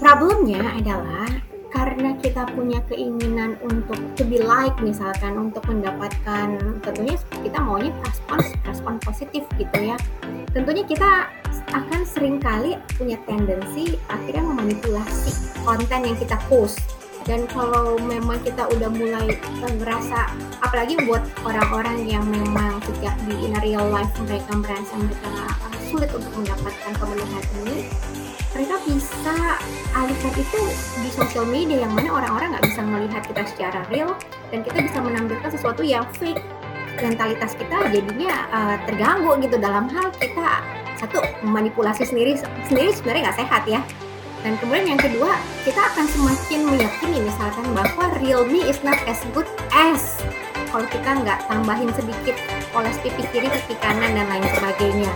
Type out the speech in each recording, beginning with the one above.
problemnya adalah karena kita punya keinginan untuk to be like misalkan untuk mendapatkan tentunya kita maunya respon respon positif gitu ya. Tentunya kita akan sering kali punya tendensi akhirnya memanipulasi konten yang kita post. Dan kalau memang kita udah mulai ngerasa apalagi buat orang-orang yang memang sejak di in real life mereka merasa mereka sulit untuk mendapatkan pemenuhan ini mereka bisa alihkan itu di sosial media yang mana orang-orang nggak bisa melihat kita secara real dan kita bisa menampilkan sesuatu yang fake. Mentalitas kita jadinya uh, terganggu gitu. Dalam hal kita satu manipulasi sendiri sendiri sebenarnya nggak sehat ya. Dan kemudian yang kedua kita akan semakin meyakini misalkan bahwa real me is not as good as kalau kita nggak tambahin sedikit oles pipi kiri pipi kanan dan lain sebagainya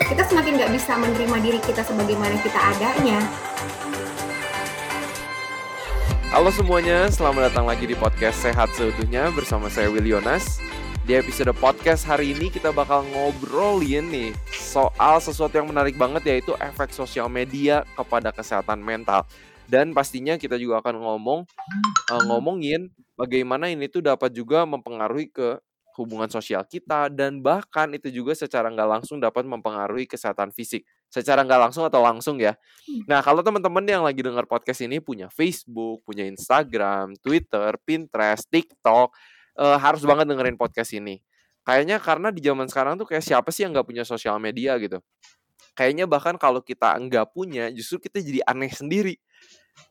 kita semakin nggak bisa menerima diri kita sebagaimana kita adanya. Halo semuanya, selamat datang lagi di podcast Sehat Seutuhnya bersama saya Will Yonas. Di episode podcast hari ini kita bakal ngobrolin nih soal sesuatu yang menarik banget yaitu efek sosial media kepada kesehatan mental. Dan pastinya kita juga akan ngomong uh, ngomongin bagaimana ini tuh dapat juga mempengaruhi ke hubungan sosial kita, dan bahkan itu juga secara nggak langsung dapat mempengaruhi kesehatan fisik. Secara nggak langsung atau langsung ya. Hmm. Nah, kalau teman-teman yang lagi dengar podcast ini punya Facebook, punya Instagram, Twitter, Pinterest, TikTok, uh, harus banget dengerin podcast ini. Kayaknya karena di zaman sekarang tuh kayak siapa sih yang nggak punya sosial media gitu. Kayaknya bahkan kalau kita nggak punya, justru kita jadi aneh sendiri.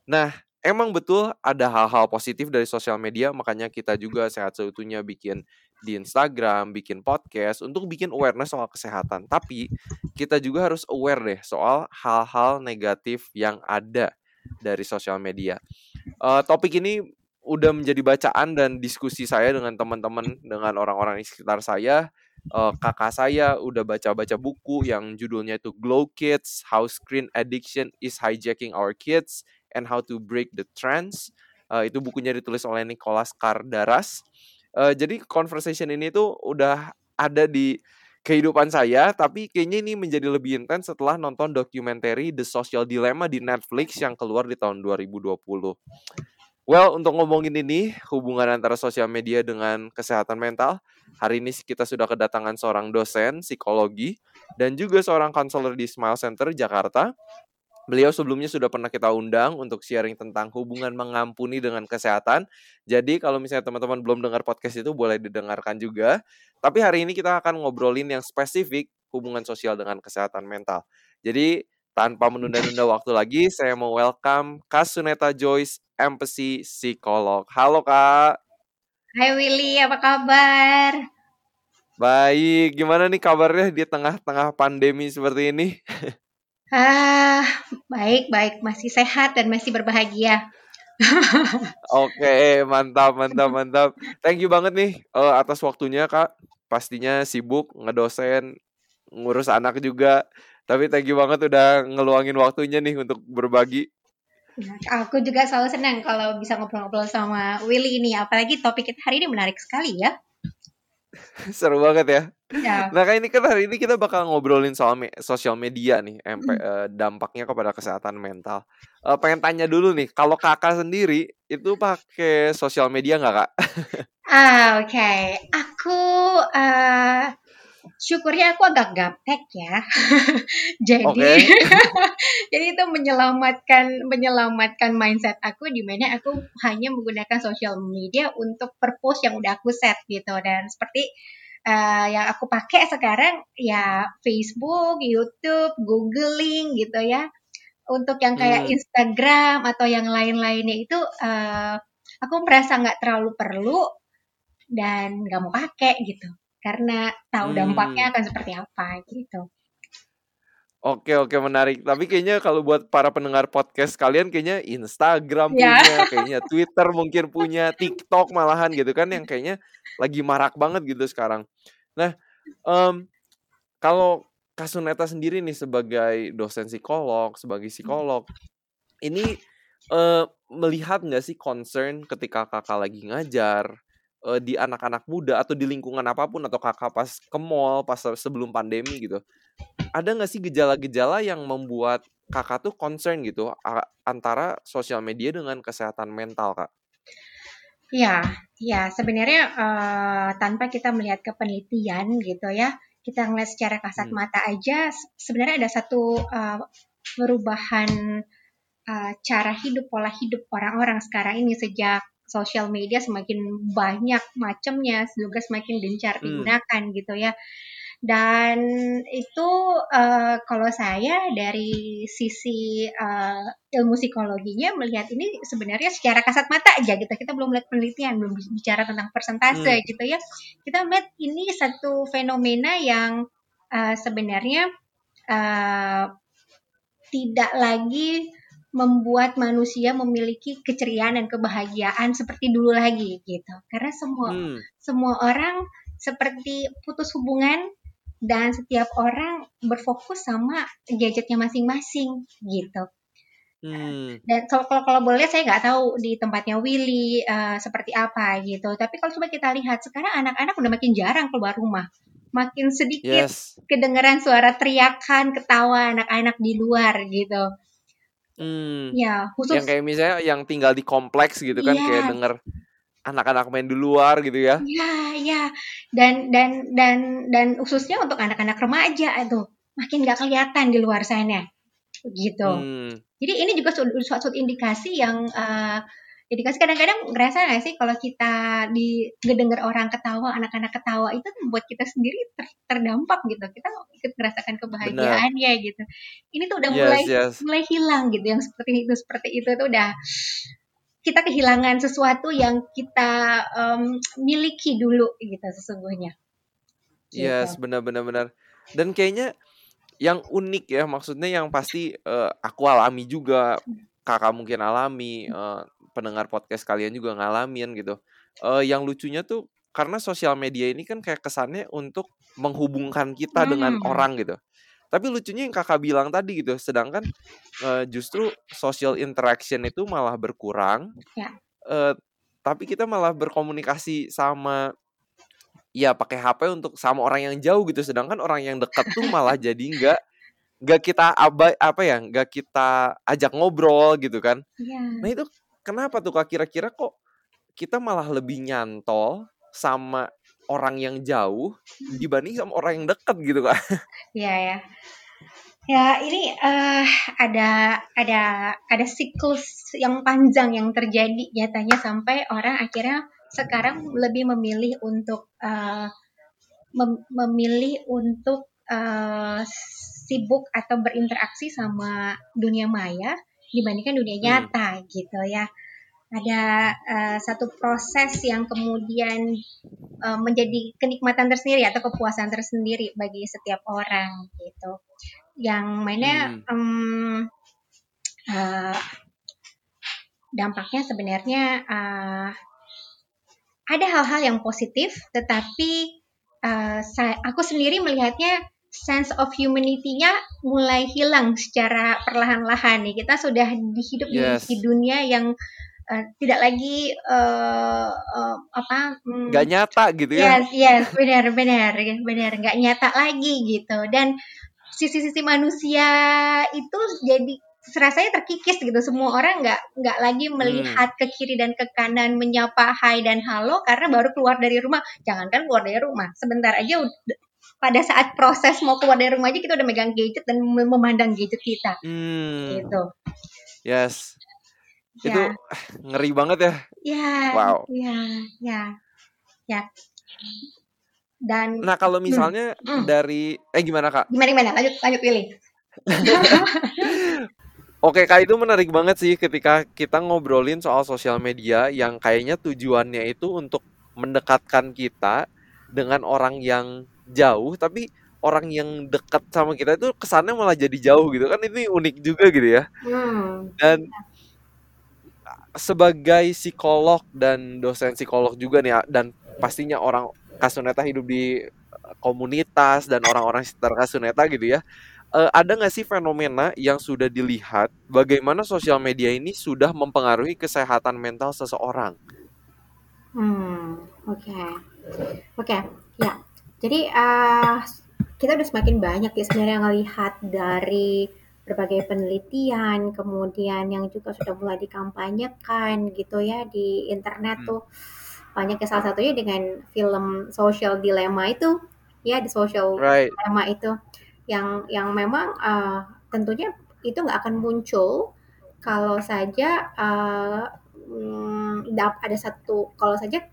Nah, emang betul ada hal-hal positif dari sosial media, makanya kita juga sehat seutuhnya bikin di Instagram, bikin podcast untuk bikin awareness soal kesehatan. Tapi kita juga harus aware deh soal hal-hal negatif yang ada dari sosial media. Uh, topik ini udah menjadi bacaan dan diskusi saya dengan teman-teman, dengan orang-orang di sekitar saya. Uh, kakak saya udah baca-baca buku yang judulnya itu Glow Kids, How Screen Addiction is Hijacking Our Kids, and How to Break the Trends. Uh, itu bukunya ditulis oleh Nicholas Kardaras. Uh, jadi conversation ini tuh udah ada di kehidupan saya, tapi kayaknya ini menjadi lebih intens setelah nonton dokumenter The Social Dilemma di Netflix yang keluar di tahun 2020. Well, untuk ngomongin ini, hubungan antara sosial media dengan kesehatan mental, hari ini kita sudah kedatangan seorang dosen psikologi dan juga seorang konselor di Smile Center Jakarta. Beliau sebelumnya sudah pernah kita undang untuk sharing tentang hubungan mengampuni dengan kesehatan. Jadi kalau misalnya teman-teman belum dengar podcast itu boleh didengarkan juga. Tapi hari ini kita akan ngobrolin yang spesifik hubungan sosial dengan kesehatan mental. Jadi tanpa menunda-nunda waktu lagi, saya mau welcome Kak Suneta Joyce, Empathy Psikolog. Halo Kak. Hai Willy, apa kabar? Baik, gimana nih kabarnya di tengah-tengah pandemi seperti ini? Ah, baik, baik, masih sehat dan masih berbahagia. Oke, mantap, mantap, mantap. Thank you banget nih uh, atas waktunya, Kak. Pastinya sibuk ngedosen, ngurus anak juga. Tapi thank you banget udah ngeluangin waktunya nih untuk berbagi. Aku juga selalu senang kalau bisa ngobrol-ngobrol sama Willy ini. Apalagi topik kita hari ini menarik sekali ya. Seru banget ya. Ya. Nah, kayak ini kan hari ini kita bakal ngobrolin soal me sosial media nih, MP, hmm. uh, dampaknya kepada kesehatan mental. Uh, pengen tanya dulu nih, kalau kakak sendiri itu pakai sosial media nggak kak? ah, oke. Okay. Aku uh, syukurnya aku agak gaptek ya. jadi jadi itu menyelamatkan menyelamatkan mindset aku di mana aku hanya menggunakan sosial media untuk purpose yang udah aku set gitu dan seperti uh, yang aku pakai sekarang ya Facebook, YouTube, Googling gitu ya. Untuk yang kayak hmm. Instagram atau yang lain-lainnya itu uh, aku merasa nggak terlalu perlu dan nggak mau pakai gitu karena tahu dampaknya hmm. akan seperti apa gitu. Oke oke menarik. Tapi kayaknya kalau buat para pendengar podcast kalian kayaknya Instagram yeah. punya, kayaknya Twitter mungkin punya, TikTok malahan gitu kan yang kayaknya lagi marak banget gitu sekarang. Nah, um, kalau Kasuneta sendiri nih sebagai dosen psikolog, sebagai psikolog, ini uh, melihat nggak sih concern ketika kakak lagi ngajar, uh, di anak-anak muda atau di lingkungan apa pun atau kakak pas ke mall pas sebelum pandemi gitu ada nggak sih gejala-gejala yang membuat kakak tuh concern gitu antara sosial media dengan kesehatan mental kak? Ya, ya sebenarnya uh, tanpa kita melihat ke penelitian gitu ya, kita ngeliat secara kasat hmm. mata aja, sebenarnya ada satu uh, perubahan uh, cara hidup, pola hidup orang-orang sekarang ini sejak sosial media semakin banyak macamnya, juga semakin gencar hmm. digunakan hmm. gitu ya. Dan itu uh, kalau saya dari sisi uh, ilmu psikologinya melihat ini sebenarnya secara kasat mata aja gitu. Kita belum melihat penelitian, belum bicara tentang persentase hmm. gitu ya. Kita melihat ini satu fenomena yang uh, sebenarnya uh, tidak lagi membuat manusia memiliki keceriaan dan kebahagiaan seperti dulu lagi gitu. Karena semua hmm. semua orang seperti putus hubungan dan setiap orang berfokus sama gadgetnya masing-masing gitu. Hmm. Dan kalau kalau, kalau boleh saya nggak tahu di tempatnya Willy uh, seperti apa gitu. Tapi kalau coba kita lihat sekarang anak-anak udah makin jarang keluar rumah, makin sedikit yes. kedengaran suara teriakan, ketawa anak-anak di luar gitu. Hmm. Ya, khusus yang kayak misalnya yang tinggal di kompleks gitu kan, yeah. kayak denger anak-anak main di luar gitu ya. Iya, iya. Dan dan dan dan khususnya untuk anak-anak remaja itu makin gak kelihatan di luar sana. Gitu. Hmm. Jadi ini juga suatu, indikasi yang uh, indikasi kadang-kadang ngerasa gak sih kalau kita di ngedenger orang ketawa, anak-anak ketawa itu membuat kita sendiri ter, terdampak gitu. Kita ikut merasakan kebahagiaannya gitu. Ini tuh udah yes, mulai yes. mulai hilang gitu yang seperti itu seperti itu tuh udah kita kehilangan sesuatu yang kita um, miliki dulu gitu sesungguhnya. Yes, gitu. benar-benar benar. Dan kayaknya yang unik ya, maksudnya yang pasti uh, aku alami juga, kakak mungkin alami, uh, pendengar podcast kalian juga ngalamin gitu. Uh, yang lucunya tuh karena sosial media ini kan kayak kesannya untuk menghubungkan kita hmm. dengan orang gitu. Tapi lucunya yang kakak bilang tadi gitu, sedangkan uh, justru social interaction itu malah berkurang. Ya. Uh, tapi kita malah berkomunikasi sama ya pakai HP untuk sama orang yang jauh gitu, sedangkan orang yang dekat tuh malah jadi nggak nggak kita abai apa ya nggak kita ajak ngobrol gitu kan. Ya. Nah itu kenapa tuh kak kira-kira kok kita malah lebih nyantol sama orang yang jauh dibanding sama orang yang dekat gitu kak. Iya ya. Ya ini uh, ada ada ada siklus yang panjang yang terjadi nyatanya sampai orang akhirnya sekarang lebih memilih untuk uh, mem memilih untuk uh, sibuk atau berinteraksi sama dunia maya dibandingkan dunia hmm. nyata hmm. gitu ya ada uh, satu proses yang kemudian uh, menjadi kenikmatan tersendiri atau kepuasan tersendiri bagi setiap orang gitu yang mainnya hmm. um, uh, dampaknya sebenarnya uh, ada hal-hal yang positif tetapi uh, saya, aku sendiri melihatnya sense of humanity-nya mulai hilang secara perlahan-lahan nih kita sudah dihidup yes. di dunia yang uh, tidak lagi uh, uh, apa mm, nggak nyata gitu ya yes yes benar benar benar nggak nyata lagi gitu dan sisi-sisi manusia itu jadi rasanya terkikis gitu semua orang nggak nggak lagi hmm. melihat hmm. ke kiri dan ke kanan menyapa hai dan halo karena baru keluar dari rumah jangankan keluar dari rumah sebentar aja pada saat proses mau keluar dari rumah aja kita udah megang gadget dan memandang gadget kita hmm. gitu yes Ya. Itu ngeri banget ya. Ya. Wow. Ya, ya. Ya. Dan Nah, kalau hmm, misalnya hmm. dari eh gimana, Kak? Gimana gimana? Lanjut lanjut pilih. Oke, Kak, itu menarik banget sih ketika kita ngobrolin soal sosial media yang kayaknya tujuannya itu untuk mendekatkan kita dengan orang yang jauh, tapi orang yang dekat sama kita itu kesannya malah jadi jauh gitu kan ini unik juga gitu ya. Hmm. Dan sebagai psikolog dan dosen psikolog juga nih dan pastinya orang Kasuneta hidup di eh, komunitas dan orang-orang sekitar Kasuneta gitu ya. Uh, ada nggak sih fenomena yang sudah dilihat bagaimana sosial media ini sudah mempengaruhi kesehatan mental seseorang? Hmm, oke, okay. oke, okay. ya. Jadi uh, kita udah semakin banyak ya sebenarnya ngelihat dari berbagai penelitian, kemudian yang juga sudah mulai dikampanyekan gitu ya di internet Hmm. tuh banyak ya salah satunya dengan film Social Dilemma itu ya di Social Right. Dilemma itu yang yang memang uh, tentunya itu nggak akan muncul kalau saja uh, ada satu kalau saja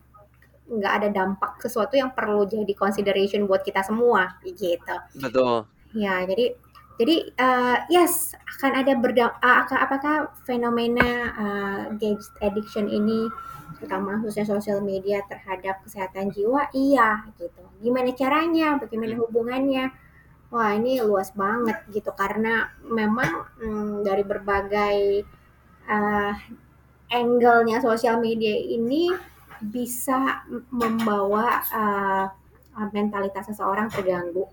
nggak ada dampak sesuatu yang perlu jadi consideration buat kita semua gitu. Betul. Ya, jadi jadi uh, yes akan ada berdam uh, akan apakah fenomena uh, gadget addiction ini terutama khususnya sosial media terhadap kesehatan jiwa iya gitu. Gimana caranya? Bagaimana Hmm. hubungannya? Wah, ini luas banget gitu karena memang mm, dari berbagai uh, angle-nya sosial media ini bisa membawa uh, uh, mentalitas seseorang terganggu.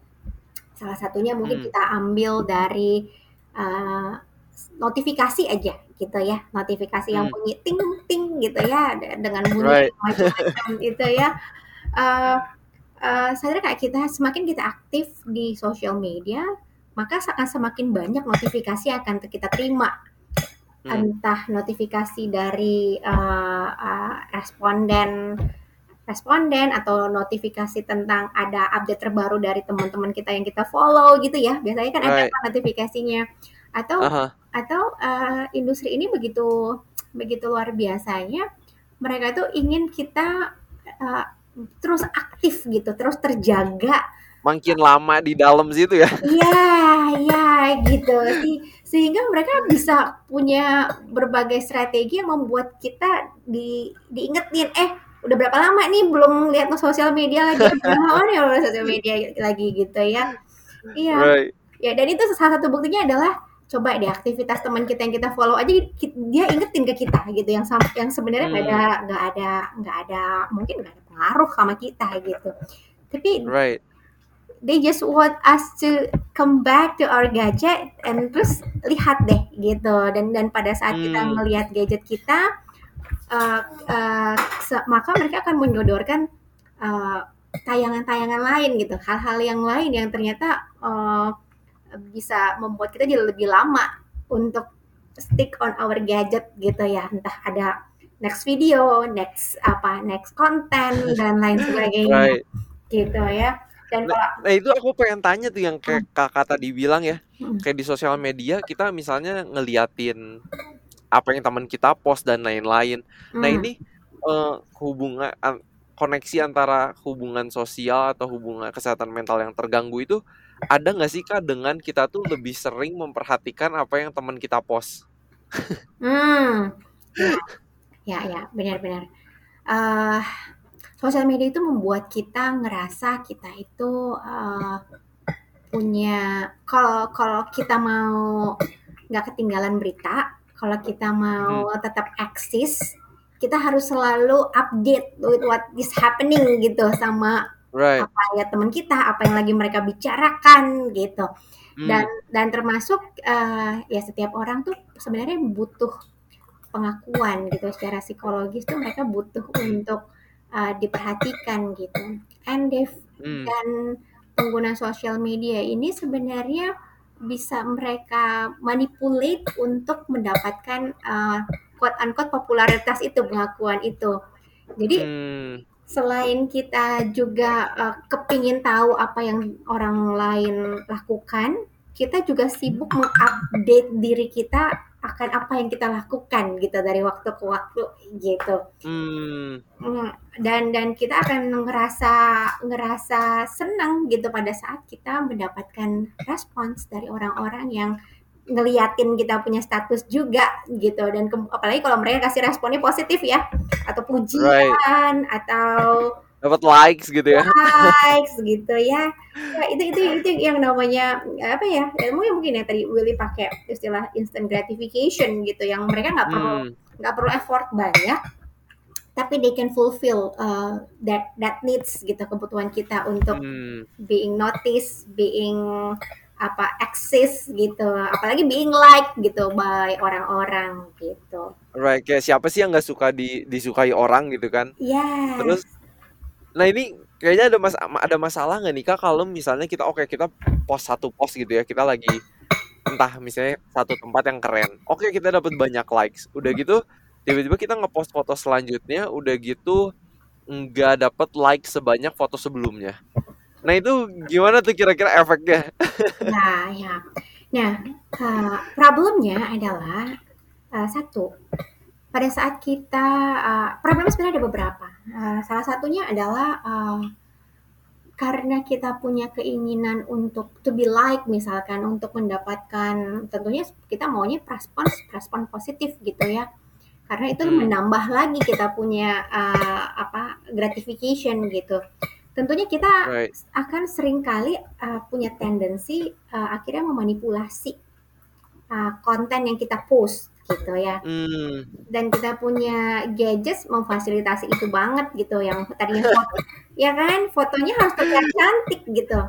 Salah satunya mungkin Hmm. kita ambil dari uh, notifikasi aja gitu ya, notifikasi yang Hmm. bunyi ting ting gitu ya de- dengan bunyi Right. yang macam-macam itu ya. Uh, uh, sadar nggak kita semakin kita aktif di sosial media, maka akan semakin banyak notifikasi yang akan kita terima Hmm. entah notifikasi dari uh, uh, responden responden atau notifikasi tentang ada update terbaru dari teman-teman kita yang kita follow gitu ya biasanya kan ada Right. notifikasinya atau Aha. atau uh, industri ini begitu begitu luar biasanya mereka tuh ingin kita uh, terus aktif gitu terus terjaga Makin lama di dalam situ ya. Iya, iya gitu sih. Sehingga mereka bisa punya berbagai strategi yang membuat kita di diingetin, eh udah berapa lama nih belum lihat sosial media lagi, belum lama nih sosial media lagi gitu ya. Iya, Right. ya dan itu salah satu buktinya adalah coba deh aktivitas teman kita yang kita follow aja dia ingetin ke kita gitu yang yang sebenarnya nggak ada nggak ada nggak ada mungkin nggak ada pengaruh sama kita gitu. Tapi Right. they just want us to come back to our gadget and terus lihat deh gitu dan dan pada saat kita Hmm. melihat gadget kita uh, uh, maka mereka akan menyodorkan uh, tayangan-tayangan lain gitu. Hal-hal yang lain yang ternyata uh, bisa membuat kita jadi lebih lama untuk stick on our gadget gitu ya. Entah ada next video next apa next content dan lain sebagainya. Right. gitu ya. Dan kalau Nah itu aku pengen tanya tuh yang kayak kakak tadi bilang ya. Hmm. Kayak di sosial media kita misalnya ngeliatin apa yang teman kita post dan lain-lain Nah Hmm. ini eh, hubungan an- koneksi antara hubungan sosial atau hubungan kesehatan mental yang terganggu itu ada nggak sih kak dengan kita tuh lebih sering memperhatikan apa yang teman kita post? Hmm, ya, ya, benar-benar. eh sosial media itu membuat kita ngerasa kita itu eh, punya kalau kalau kita mau nggak ketinggalan berita, kalau kita mau tetap eksis, kita harus selalu update with what is happening gitu sama Right. apa ya teman kita, apa yang lagi mereka bicarakan gitu. Hmm. Dan dan termasuk eh, ya setiap orang tuh sebenarnya butuh pengakuan gitu secara psikologis tuh mereka butuh untuk uh, diperhatikan gitu. And if Hmm. dan pengguna sosial media ini sebenarnya bisa mereka manipulate untuk mendapatkan uh, quote unquote popularitas itu pengakuan itu. Jadi Hmm. selain kita juga uh, kepingin tahu apa yang orang lain lakukan, kita juga sibuk mengupdate diri kita akan apa yang kita lakukan gitu dari waktu ke waktu gitu. Hmm. Mm, Dan dan kita akan ngerasa ngerasa senang gitu pada saat kita mendapatkan respons dari orang-orang yang ngeliatin kita punya status juga gitu dan ke- apalagi kalau mereka kasih responnya positif ya atau pujian atau Dapat likes gitu ya. likes gitu ya. Ya, itu itu itu yang namanya apa ya? ya mungkin mungkin ya tadi Willy pakai istilah instant gratification gitu yang mereka nggak perlu Hmm. nggak perlu effort banyak tapi they can fulfill uh, that that needs gitu kebutuhan kita untuk Hmm. being noticed, being apa access gitu, apalagi being like gitu by orang-orang gitu. Right. Kayak siapa sih yang nggak suka di disukai orang gitu kan? Ya. Terus, nah ini kayaknya ada mas ada masalah nggak nih kak kalau misalnya kita oke kita post satu post gitu ya kita lagi entah misalnya satu tempat yang keren. Oke, kita dapat banyak likes. Udah gitu tiba-tiba kita ngepost foto selanjutnya udah gitu nggak dapat like sebanyak foto sebelumnya. Nah, itu gimana tuh kira-kira efeknya? Nah, ya. Nah, uh, problemnya adalah uh, satu pada saat kita uh, problemnya sebenarnya ada beberapa. Uh, salah satunya adalah uh, karena kita punya keinginan untuk to be like misalkan untuk mendapatkan tentunya kita maunya respon respon positif gitu ya karena itu hmm. menambah lagi kita punya uh, apa gratification gitu tentunya kita right. akan sering kali uh, punya tendensi uh, akhirnya memanipulasi uh, konten yang kita post gitu ya. Mm. Dan kita punya gadgets memfasilitasi itu banget gitu yang tadinya foto ya kan fotonya harus terlihat cantik gitu.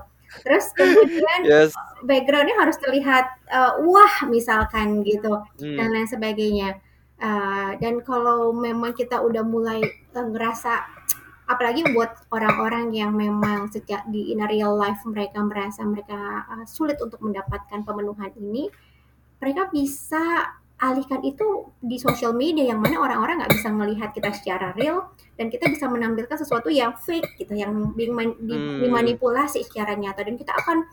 Terus kemudian yes. backgroundnya harus terlihat uh, wah misalkan gitu mm. dan lain sebagainya. Uh, dan kalau memang kita udah mulai uh, ngerasa apalagi buat orang-orang yang memang sejak di in real life mereka merasa mereka uh, sulit untuk mendapatkan pemenuhan ini mereka bisa alihkan itu di sosial media yang mana orang-orang nggak bisa melihat kita secara real dan kita bisa menampilkan sesuatu yang fake gitu yang man, di, hmm. dimanipulasi secara nyata dan kita akan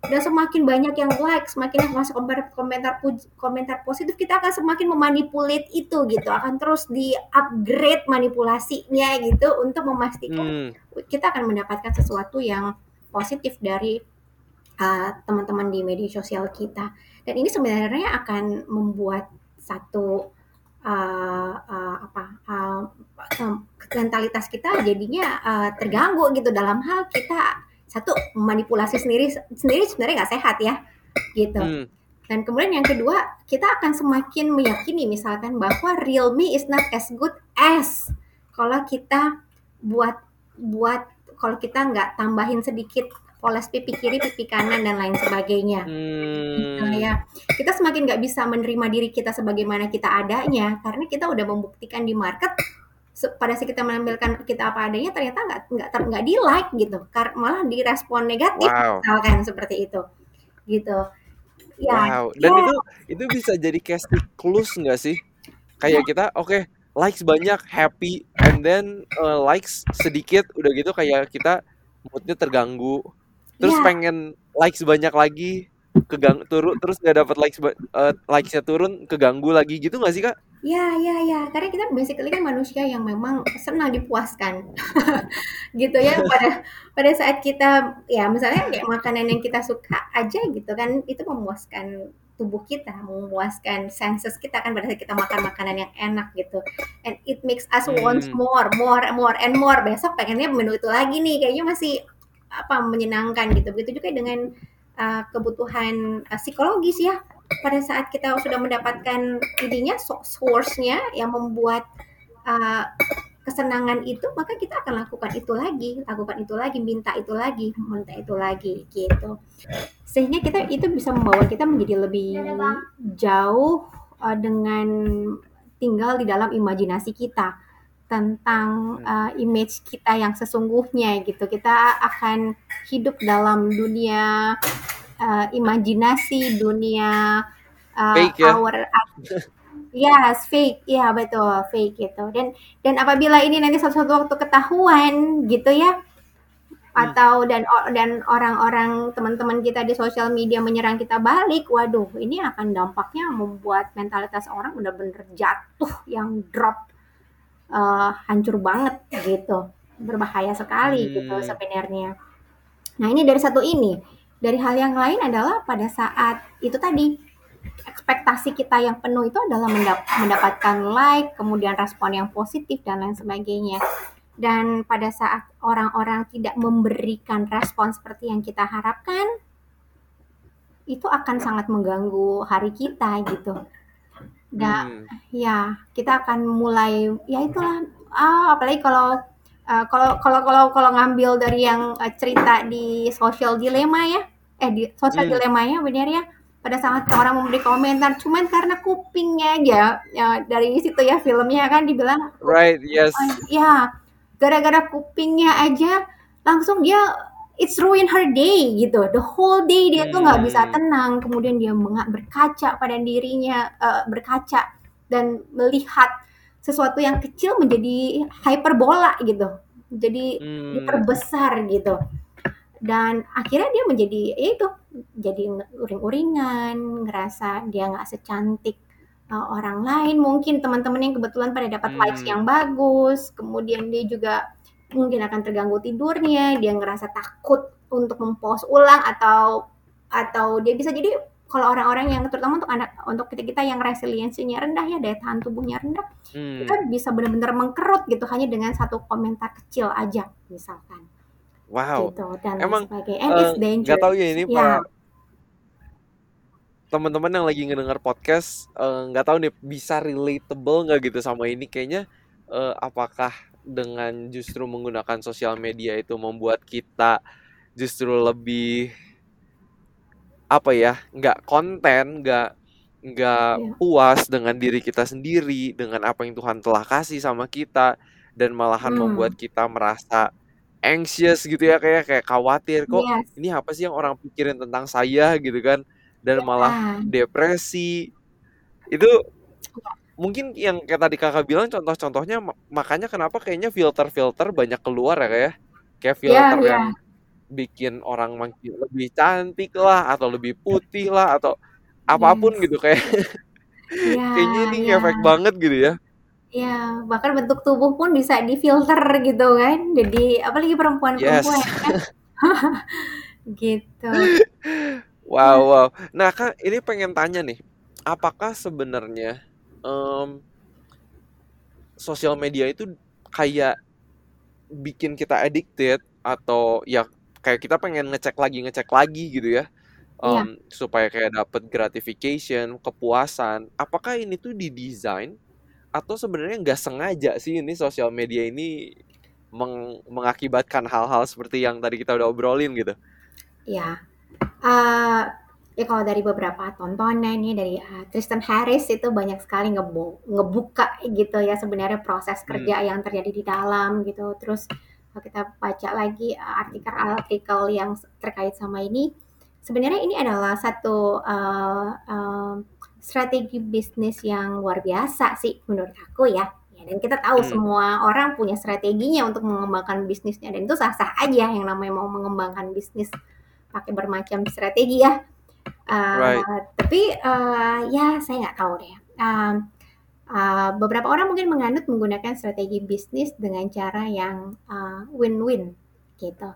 dan semakin banyak yang like semakin yang masuk komentar komentar komentar positif kita akan semakin memanipulate itu gitu akan terus di upgrade manipulasinya gitu untuk memastikan hmm. kita akan mendapatkan sesuatu yang positif dari uh, teman-teman di media sosial kita dan ini sebenarnya akan membuat satu uh, uh, apa uh, mentalitas kita jadinya uh, terganggu gitu dalam hal kita satu manipulasi sendiri sendiri sebenarnya nggak sehat ya gitu hmm. dan kemudian yang kedua kita akan semakin meyakini misalkan bahwa real me is not as good as kalau kita buat buat kalau kita nggak tambahin sedikit poles pipi kiri, pipi kanan dan lain sebagainya. Hmm. Gitu ya. Kita semakin nggak bisa menerima diri kita sebagaimana kita adanya karena kita udah membuktikan di market pada saat kita menampilkan kita apa adanya ternyata nggak nggak nggak di like gitu malah direspon negatif wow. misalkan seperti itu gitu ya wow. dan ya. itu itu bisa jadi kayak siklus nggak sih kayak ya. kita oke okay, likes banyak happy and then uh, likes sedikit udah gitu kayak kita moodnya terganggu terus yeah. pengen likes banyak lagi kegang turun terus nggak dapat likes uh, likesnya turun keganggu lagi gitu nggak sih kak? Ya ya ya karena kita basically kan manusia yang memang senang dipuaskan gitu ya pada pada saat kita ya misalnya kayak makanan yang kita suka aja gitu kan itu memuaskan tubuh kita memuaskan senses kita kan pada saat kita makan makanan yang enak gitu and it makes us hmm. want more more more and more besok pengennya menu itu lagi nih kayaknya masih apa menyenangkan gitu. Begitu juga dengan uh, kebutuhan uh, psikologis ya. Pada saat kita sudah mendapatkan idenya source-nya yang membuat uh, kesenangan itu maka kita akan lakukan itu lagi. Lakukan itu lagi minta itu lagi minta itu lagi gitu. Sehingga kita itu bisa membawa kita menjadi lebih jauh uh, dengan tinggal di dalam imajinasi kita tentang uh, image kita yang sesungguhnya gitu. Kita akan hidup dalam dunia uh, imajinasi, dunia uh, fake, ya? our Yes, fake. Ya, betul, fake gitu. Dan dan apabila ini nanti suatu waktu ketahuan gitu ya atau dan dan orang-orang teman-teman kita di sosial media menyerang kita balik, waduh, ini akan dampaknya membuat mentalitas orang benar-benar jatuh yang drop uh, hancur banget gitu. Berbahaya sekali hmm. gitu sebenarnya. Nah ini dari satu ini. Dari hal yang lain adalah pada saat itu tadi ekspektasi kita yang penuh itu adalah mendapatkan like kemudian respon yang positif dan lain sebagainya. Dan pada saat orang-orang tidak memberikan respon seperti yang kita harapkan itu akan sangat mengganggu hari kita gitu Nggak, hmm. ya kita akan mulai ya itulah ah apalagi kalau uh, kalau kalau kalau kalau ngambil dari yang uh, cerita di social dilema ya eh di social hmm. dilemanya benar ya pada saat orang memberi komentar cuman karena kupingnya aja ya dari situ ya filmnya kan dibilang right yes ya gara-gara kupingnya aja langsung dia it's ruin her day gitu. The whole day dia tuh nggak bisa Hmm. tenang. Kemudian dia berkaca pada dirinya, eh, berkaca dan melihat sesuatu yang kecil menjadi hyperbola gitu. Jadi Hmm. diperbesar gitu. Dan akhirnya dia menjadi ya itu jadi uring-uringan, ngerasa dia nggak secantik uh, orang lain. Mungkin teman-teman yang kebetulan pada dapat likes Hmm. yang bagus, kemudian dia juga mungkin akan terganggu tidurnya, dia ngerasa takut untuk mempost ulang atau atau dia bisa. Jadi kalau orang-orang yang terutama untuk anak untuk kita kita yang resiliensinya rendah ya daya tahan tubuhnya rendah Hmm. kita bisa benar-benar mengkerut gitu hanya dengan satu komentar kecil aja misalkan. Wow. gitu dan Emang, and Eh, it's dangerous. nggak tahu ya ini ya. Para teman-teman yang lagi ngedengar podcast eh, nggak tahu nih bisa relatable nggak gitu sama ini? Kayaknya eh, apakah dengan justru menggunakan sosial media itu membuat kita justru lebih apa ya nggak konten nggak nggak ya puas dengan diri kita sendiri dengan apa yang Tuhan telah kasih sama kita dan malahan membuat hmm kita merasa anxious gitu ya kayak kayak khawatir kok yes ini apa sih yang orang pikirin tentang saya? gitu kan dan malah ah depresi. Itu mungkin yang kayak tadi kakak bilang contoh-contohnya ma- makanya kenapa kayaknya filter-filter banyak keluar ya kayak kayak ya filter ya yang bikin orang makin lebih cantik lah atau lebih putih lah atau apa pun yes gitu kayak ya. Kayaknya ini ya ngefek banget gitu ya. Ya bahkan bentuk tubuh pun bisa difilter gitu kan jadi apalagi perempuan-perempuan yes. kan? Gitu. Wow wow. Nah kak ini pengen tanya nih apakah sebenarnya em, sosial media itu kayak bikin kita addicted atau ya kayak kita pengen ngecek lagi ngecek lagi gitu ya. Iya. em, supaya kayak dapet gratification kepuasan. Apakah ini tuh didesain atau sebenarnya nggak sengaja sih ini sosial media ini meng- mengakibatkan hal-hal seperti yang tadi kita udah obrolin gitu? Ya, eh ya kalau dari beberapa tontonan ya dari eh, Tristan Harris itu banyak sekali ngebo- ngebuka gitu ya sebenarnya proses hmm kerja yang terjadi di dalam gitu. Terus kalau kita baca lagi artikel-artikel yang s- terkait sama ini, sebenarnya ini adalah satu eh, eh, strategi bisnis yang luar biasa sih menurut aku ya. Ya, dan kita tahu hmm semua orang punya strateginya untuk mengembangkan bisnisnya dan itu sah-sah aja yang namanya mau mengembangkan bisnis pakai bermacam strategi ya. Uh, right tapi uh, ya saya nggak tahu deh. Um, uh, beberapa orang mungkin menganut menggunakan strategi bisnis dengan cara yang uh, win-win gitu.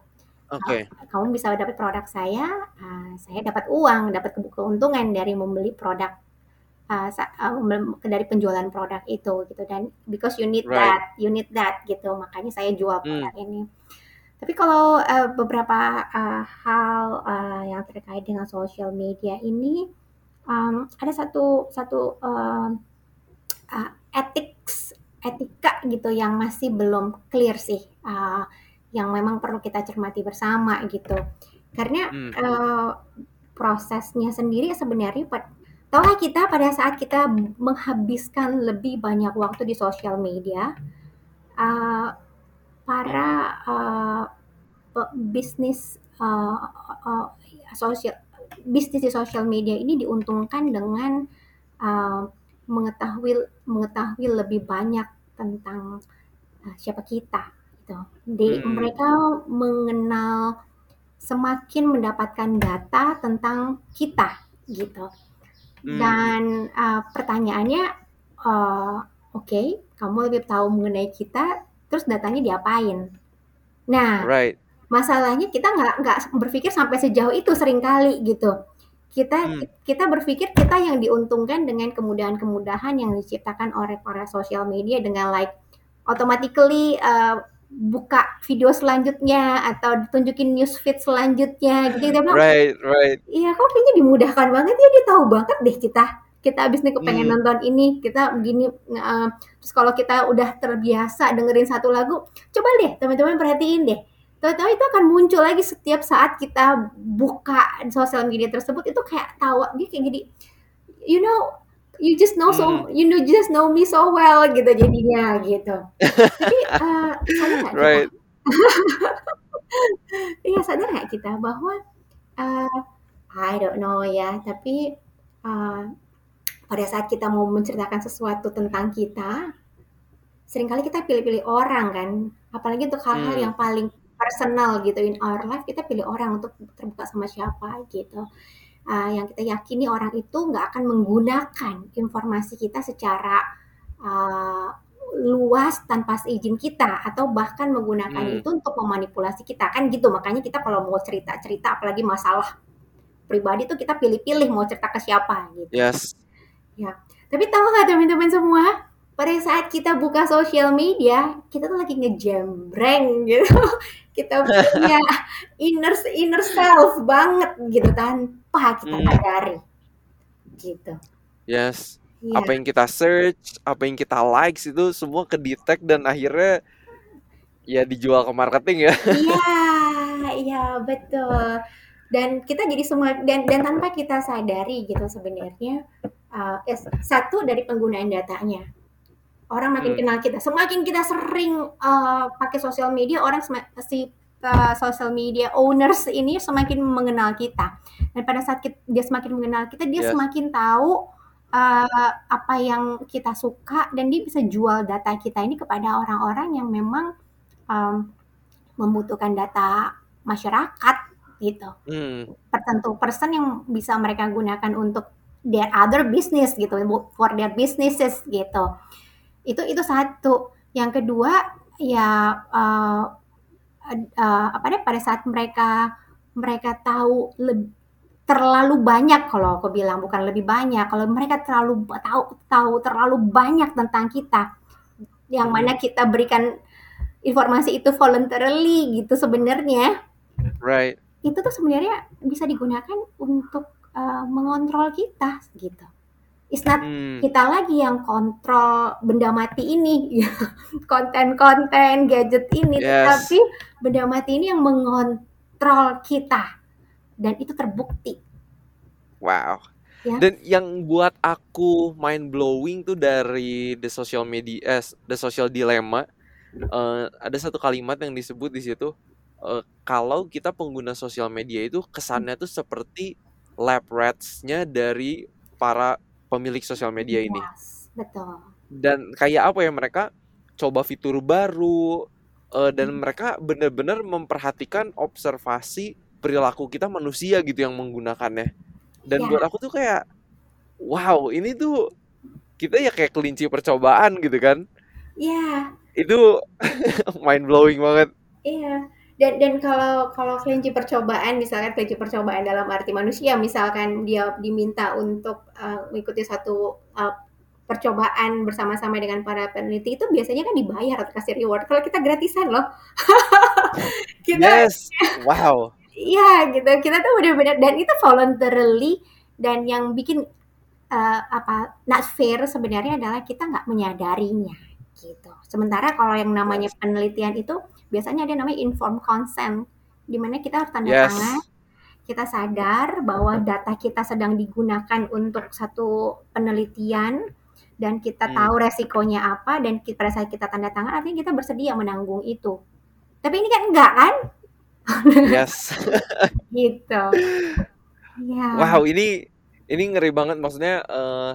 oke Uh, kamu bisa dapat produk saya, uh, saya dapat uang, dapat ke- keuntungan dari membeli produk uh, uh, dari penjualan produk itu gitu dan because you need right that, you need that gitu, makanya saya jual hmm produk ini. Tapi kalau uh, beberapa uh, hal uh, yang terkait dengan sosial media ini um, ada satu satu um, uh, ethics etika gitu yang masih belum clear sih, uh, yang memang perlu kita cermati bersama gitu. Karena hmm uh, prosesnya sendiri sebenarnya tahulah kita pada saat kita menghabiskan lebih banyak waktu di sosial media, uh, para uh, bisnis uh, uh, sosial bisnis di sosial media ini diuntungkan dengan uh, mengetahui mengetahui lebih banyak tentang uh, siapa kita gitu. Di hmm mereka mengenal semakin mendapatkan data tentang kita gitu. hmm Dan uh, pertanyaannya, uh, oke, kamu lebih tahu mengenai kita, terus datanya diapain? Nah, right masalahnya kita nggak nggak berpikir sampai sejauh itu sering kali gitu. Kita hmm kita berpikir kita yang diuntungkan dengan kemudahan-kemudahan yang diciptakan oleh para sosial media dengan like automatically uh, buka video selanjutnya atau ditunjukin news feed selanjutnya gitu. Kita bilang, right right Iya, kok kayaknya dimudahkan banget ya, dia tahu banget deh kita. Kita abis nih kepengen hmm nonton ini, kita begini. eh, terus kalau kita udah terbiasa dengerin satu lagu, coba deh teman-teman perhatiin deh. Tahu-tahu itu akan muncul lagi setiap saat kita buka sosial media tersebut itu kayak tahu dia kayak jadi you know you just know hmm so you know just know me so well gitu jadinya gitu. Jadi eh, saya nggak kita right Iya sadar nggak kita bahwa uh, I don't know ya, tapi uh, pada saat kita mau menceritakan sesuatu tentang kita, sering kali kita pilih-pilih orang kan, apalagi untuk hal-hal Hmm. yang paling personal gitu in our life, kita pilih orang untuk terbuka sama siapa gitu. Uh, yang kita yakini orang itu nggak akan menggunakan informasi kita secara uh, luas tanpa seizin kita atau bahkan menggunakan Hmm. itu untuk memanipulasi kita kan gitu makanya kita kalau mau cerita-cerita apalagi masalah pribadi tuh kita pilih-pilih mau cerita ke siapa gitu Yes. Ya tapi tahu nggak teman-teman semua pada saat kita buka sosial media kita tuh lagi ngejembreng gitu kita punya inner inner self banget gitu tanpa kita Hmm. sadari gitu Yes. Iya. Apa yang kita search, apa yang kita likes itu semua ke detect dan akhirnya ya dijual ke marketing ya. Iya, iya betul. Dan kita jadi semua dan dan tanpa kita sadari gitu sebenarnya uh, satu dari penggunaan datanya. Orang makin Hmm. kenal kita, semakin kita sering uh, pakai sosial media, orang si uh, social media owners ini semakin mengenal kita. Dan pada saat kita- dia semakin mengenal kita, dia Yes. semakin tahu uh, apa yang kita suka dan dia bisa jual data kita ini kepada orang-orang yang memang um, membutuhkan data masyarakat gitu Hmm. tertentu person yang bisa mereka gunakan untuk their other business gitu for their businesses gitu itu itu satu yang kedua ya uh, uh, apa deh pada saat mereka mereka tahu lebih terlalu banyak kalau aku bilang bukan lebih banyak kalau mereka terlalu tahu tahu terlalu banyak tentang kita yang Hmm. mana kita berikan informasi itu voluntarily gitu sebenarnya Right. itu tuh sebenarnya bisa digunakan untuk uh, mengontrol kita gitu it's not Hmm. kita lagi yang kontrol benda mati ini konten-konten gadget ini Yes. tetapi benda mati ini yang mengontrol kita dan itu terbukti Wow. Ya. Dan yang buat aku mind blowing tuh dari the social media, eh, the social dilemma, eh, ada satu kalimat yang disebut di situ, eh, kalau kita pengguna sosial media itu kesannya tuh seperti lab rats-nya dari para pemilik sosial media ini. Yes, betul Dan kayak apa ya mereka coba fitur baru eh, dan mereka benar-benar memperhatikan observasi perilaku kita manusia gitu yang menggunakannya. Dan Ya. buat aku tuh kayak wow, ini tuh kita ya kayak kelinci percobaan gitu kan. ya Itu mind blowing banget. Iya. Dan dan kalau kalau kelinci percobaan misalkan kelinci percobaan dalam arti manusia misalkan dia diminta untuk uh, mengikuti satu uh, percobaan bersama-sama dengan para peneliti itu biasanya kan dibayar atau kasih reward. Kalau kita gratisan loh. kita Yes. Wow. Iya gitu, kita tuh benar-benar dan itu voluntarily dan yang bikin uh, apa not fair sebenarnya adalah kita nggak menyadarinya gitu. Sementara kalau yang namanya penelitian itu biasanya ada namanya informed consent, di mana kita harus tanda Yes. tangan, kita sadar bahwa data kita sedang digunakan untuk satu penelitian dan kita Hmm. tahu resikonya apa dan ki- pada saat kita tanda tangan artinya kita bersedia menanggung itu. Tapi ini kan enggak kan? Yes. Gitu. Iya. Wow, ini ini ngeri banget maksudnya eh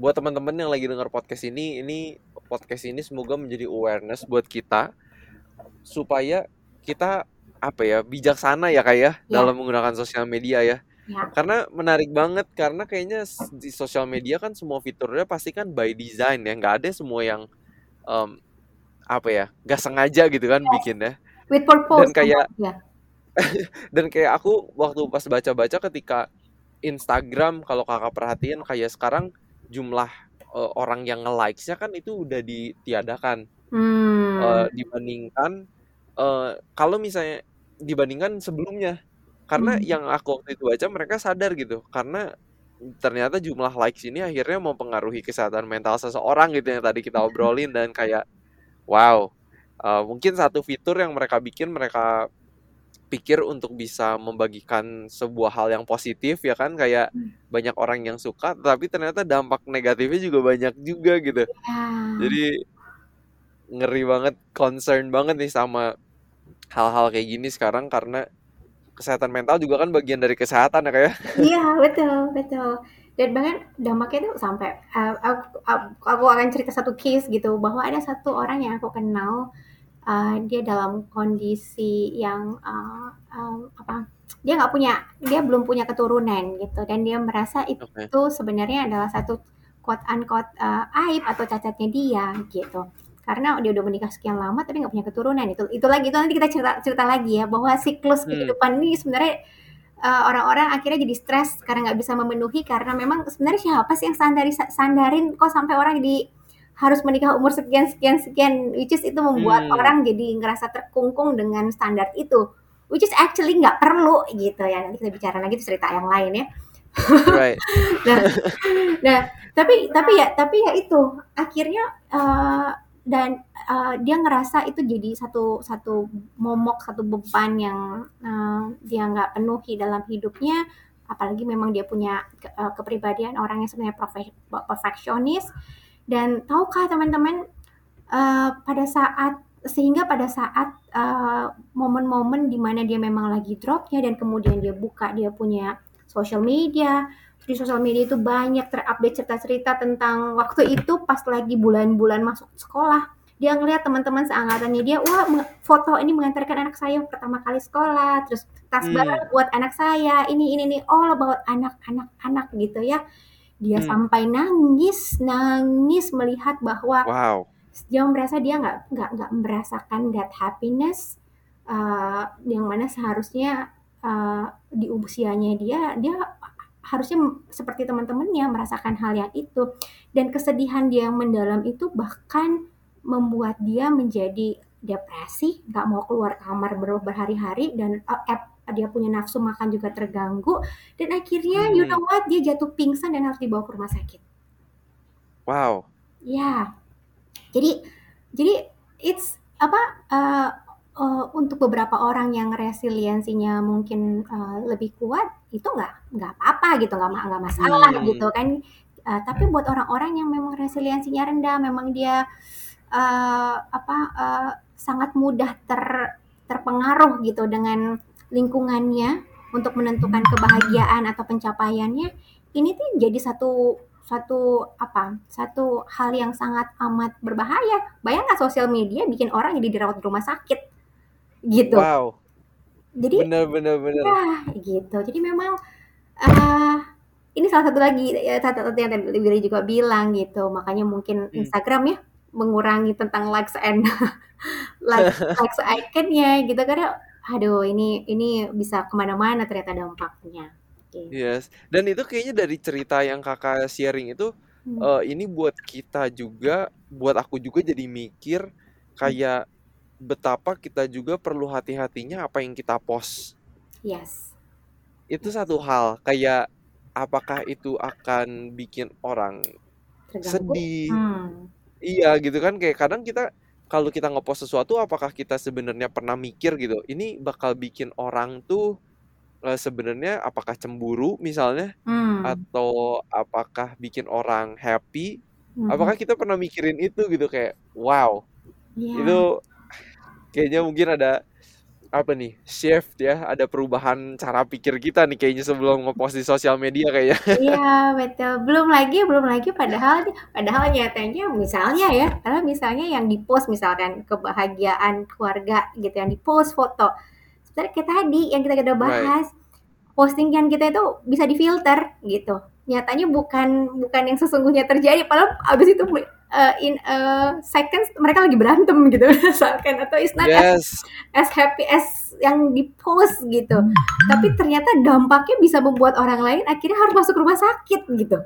buat teman-teman yang lagi dengar podcast ini, ini podcast ini semoga menjadi awareness buat kita supaya kita apa ya bijaksana ya kayak Ya. dalam menggunakan sosial media ya. Ya. Karena menarik banget karena kayaknya di sosial media kan semua fiturnya pasti kan by design ya, nggak ada semua yang em, apa ya, nggak sengaja gitu kan bikinnya. With purpose. Dan kayak ya. dan kayak aku waktu pas baca-baca ketika Instagram kalau kakak perhatiin kayak sekarang jumlah eh, orang yang nge-likes-nya kan itu udah ditiadakan Hmm. Eh, dibandingkan eh, kalau misalnya dibandingkan sebelumnya. Karena Hmm. yang aku waktu itu baca mereka sadar gitu. Karena ternyata jumlah likes ini akhirnya mempengaruhi kesehatan mental seseorang gitu yang tadi kita obrolin. Dan kayak wow. Eh, mungkin satu fitur yang mereka bikin mereka pikir untuk bisa membagikan sebuah hal yang positif ya kan? Kayak Hmm. banyak orang yang suka tapi ternyata dampak negatifnya juga banyak juga gitu. Ya. jadi ngeri banget concern banget nih sama hal-hal kayak gini sekarang karena kesehatan mental juga kan bagian dari kesehatan ya kayak. Iya betul betul. Dan bahkan dampaknya tuh sampai uh, aku, aku akan cerita satu case gitu bahwa ada satu orang yang aku kenal uh, dia dalam kondisi yang uh, um, apa dia nggak punya dia belum punya keturunan gitu dan dia merasa itu okay. sebenarnya adalah satu quote unquote uh, aib atau cacatnya dia gitu karena dia udah menikah sekian lama tapi nggak punya keturunan itu itu lagi itu nanti kita cerita cerita lagi ya bahwa siklus hmm. kehidupan ini sebenarnya orang-orang uh, akhirnya jadi stres karena nggak bisa memenuhi karena memang sebenarnya siapa sih yang sandari sandarin kok sampai orang jadi harus menikah umur sekian sekian sekian which is itu membuat hmm. orang jadi ngerasa terkungkung dengan standar itu which is actually nggak perlu gitu ya nanti kita bicara lagi itu cerita yang lain ya right. nah, nah tapi tapi ya tapi ya itu akhirnya uh, dan uh, dia ngerasa itu jadi satu satu momok satu beban yang uh, dia nggak penuhi dalam hidupnya. Apalagi memang dia punya ke, uh, kepribadian orang yang sebenarnya perfeksionis. Dan tahukah teman-teman uh, pada saat sehingga pada saat momen-momen uh, di mana dia memang lagi dropnya dan kemudian dia buka dia punya social media di sosial media itu banyak terupdate cerita-cerita tentang waktu itu pas lagi bulan-bulan masuk sekolah dia ngelihat teman-teman seangkatannya dia wah foto ini mengantarkan anak saya pertama kali sekolah terus tas hmm. baru buat anak saya ini ini ini all about anak-anak anak gitu ya dia hmm. sampai nangis, nangis melihat bahwa wow. dia merasa dia nggak nggak nggak merasakan that happiness uh, yang mana seharusnya uh, di usianya dia dia harusnya seperti teman-temannya merasakan hal yang itu dan kesedihan dia yang mendalam itu bahkan membuat dia menjadi depresi, nggak mau keluar kamar berhari-hari dan uh, dia punya nafsu makan juga terganggu dan akhirnya hmm. you know what dia jatuh pingsan dan harus dibawa ke rumah sakit. Wow. Ya, jadi jadi it's apa uh, uh, untuk beberapa orang yang resiliensinya mungkin uh, lebih kuat itu nggak nggak apa-apa gitu nggak nggak masalah hmm. gitu kan. Uh, tapi buat orang-orang yang memang resiliensinya rendah, memang dia uh, apa uh, sangat mudah ter terpengaruh gitu dengan lingkungannya untuk menentukan kebahagiaan atau pencapaiannya ini tuh jadi satu satu apa satu hal yang sangat amat berbahaya. Bayangkan sosial media bikin orang jadi dirawat di rumah sakit. Gitu. Wow jadi benar benar ya, gitu jadi memang uh, ini salah satu lagi ya, satu satu yang tadi Billy juga bilang gitu makanya mungkin hmm. Instagram ya mengurangi tentang likes and likes likes iconnya gitu karena aduh ini ini bisa ke mana-mana ternyata dampaknya. Okay. Yes, dan itu kayaknya dari cerita yang kakak sharing itu hmm. uh, ini buat kita juga, buat aku juga jadi mikir kayak hmm. Betapa kita juga perlu hati-hatinya apa yang kita post. Yes. Itu satu hal kayak apakah itu akan bikin orang Terganggu? sedih? Hmm. Iya gitu kan kayak kadang kita kalau kita ngepost sesuatu apakah kita sebenarnya pernah mikir gitu ini bakal bikin orang tuh uh, sebenarnya apakah cemburu misalnya hmm. atau apakah bikin orang happy hmm. apakah kita pernah mikirin itu gitu kayak wow yeah. itu kayaknya mungkin ada apa nih shift ya ada perubahan cara pikir kita nih kayaknya sebelum ngepost di sosial media kayaknya. Iya betul. Belum lagi belum lagi padahal padahal nyatanya misalnya ya kalau misalnya yang dipost misalkan kebahagiaan keluarga gitu yang dipost foto. Sebenarnya kayak tadi yang kita udah bahas right. postingan kita itu bisa difilter gitu. Nyatanya bukan bukan yang sesungguhnya terjadi padahal abis itu uh, in a seconds mereka lagi berantem gitu. Misalkan atau is not yes. as, as happy as yang di post gitu. Tapi ternyata dampaknya bisa membuat orang lain akhirnya harus masuk rumah sakit gitu.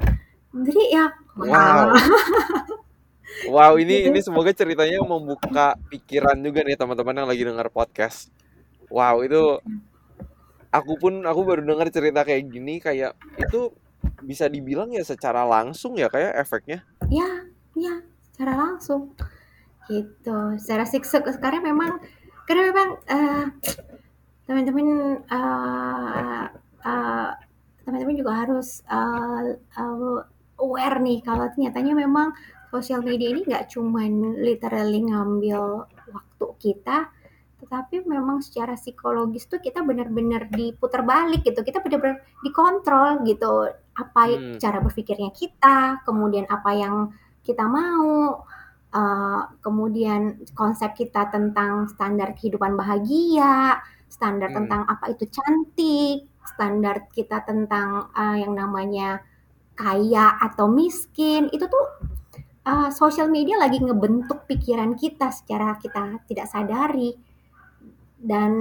Jadi ya wow. Wow ini gitu. ini semoga ceritanya membuka pikiran juga nih teman-teman yang lagi dengar podcast. Wow itu aku pun aku baru dengar cerita kayak gini kayak itu bisa dibilang ya secara langsung ya kayak efeknya? Ya ya secara langsung. Gitu. Secara siksa sekarang memang karena memang uh, teman-teman uh, uh, teman-teman juga harus uh, uh, aware nih kalau nyatanya memang sosial media ini nggak cuman literally ngambil waktu kita tetapi memang secara psikologis tuh kita benar-benar diputar balik gitu. Kita benar-benar dikontrol gitu. Apa Hmm. cara berpikirnya kita kemudian apa yang kita mau uh, kemudian konsep kita tentang standar kehidupan bahagia standar Hmm. tentang apa itu cantik standar kita tentang uh, yang namanya kaya atau miskin itu tuh uh, sosial media lagi ngebentuk pikiran kita secara kita tidak sadari dan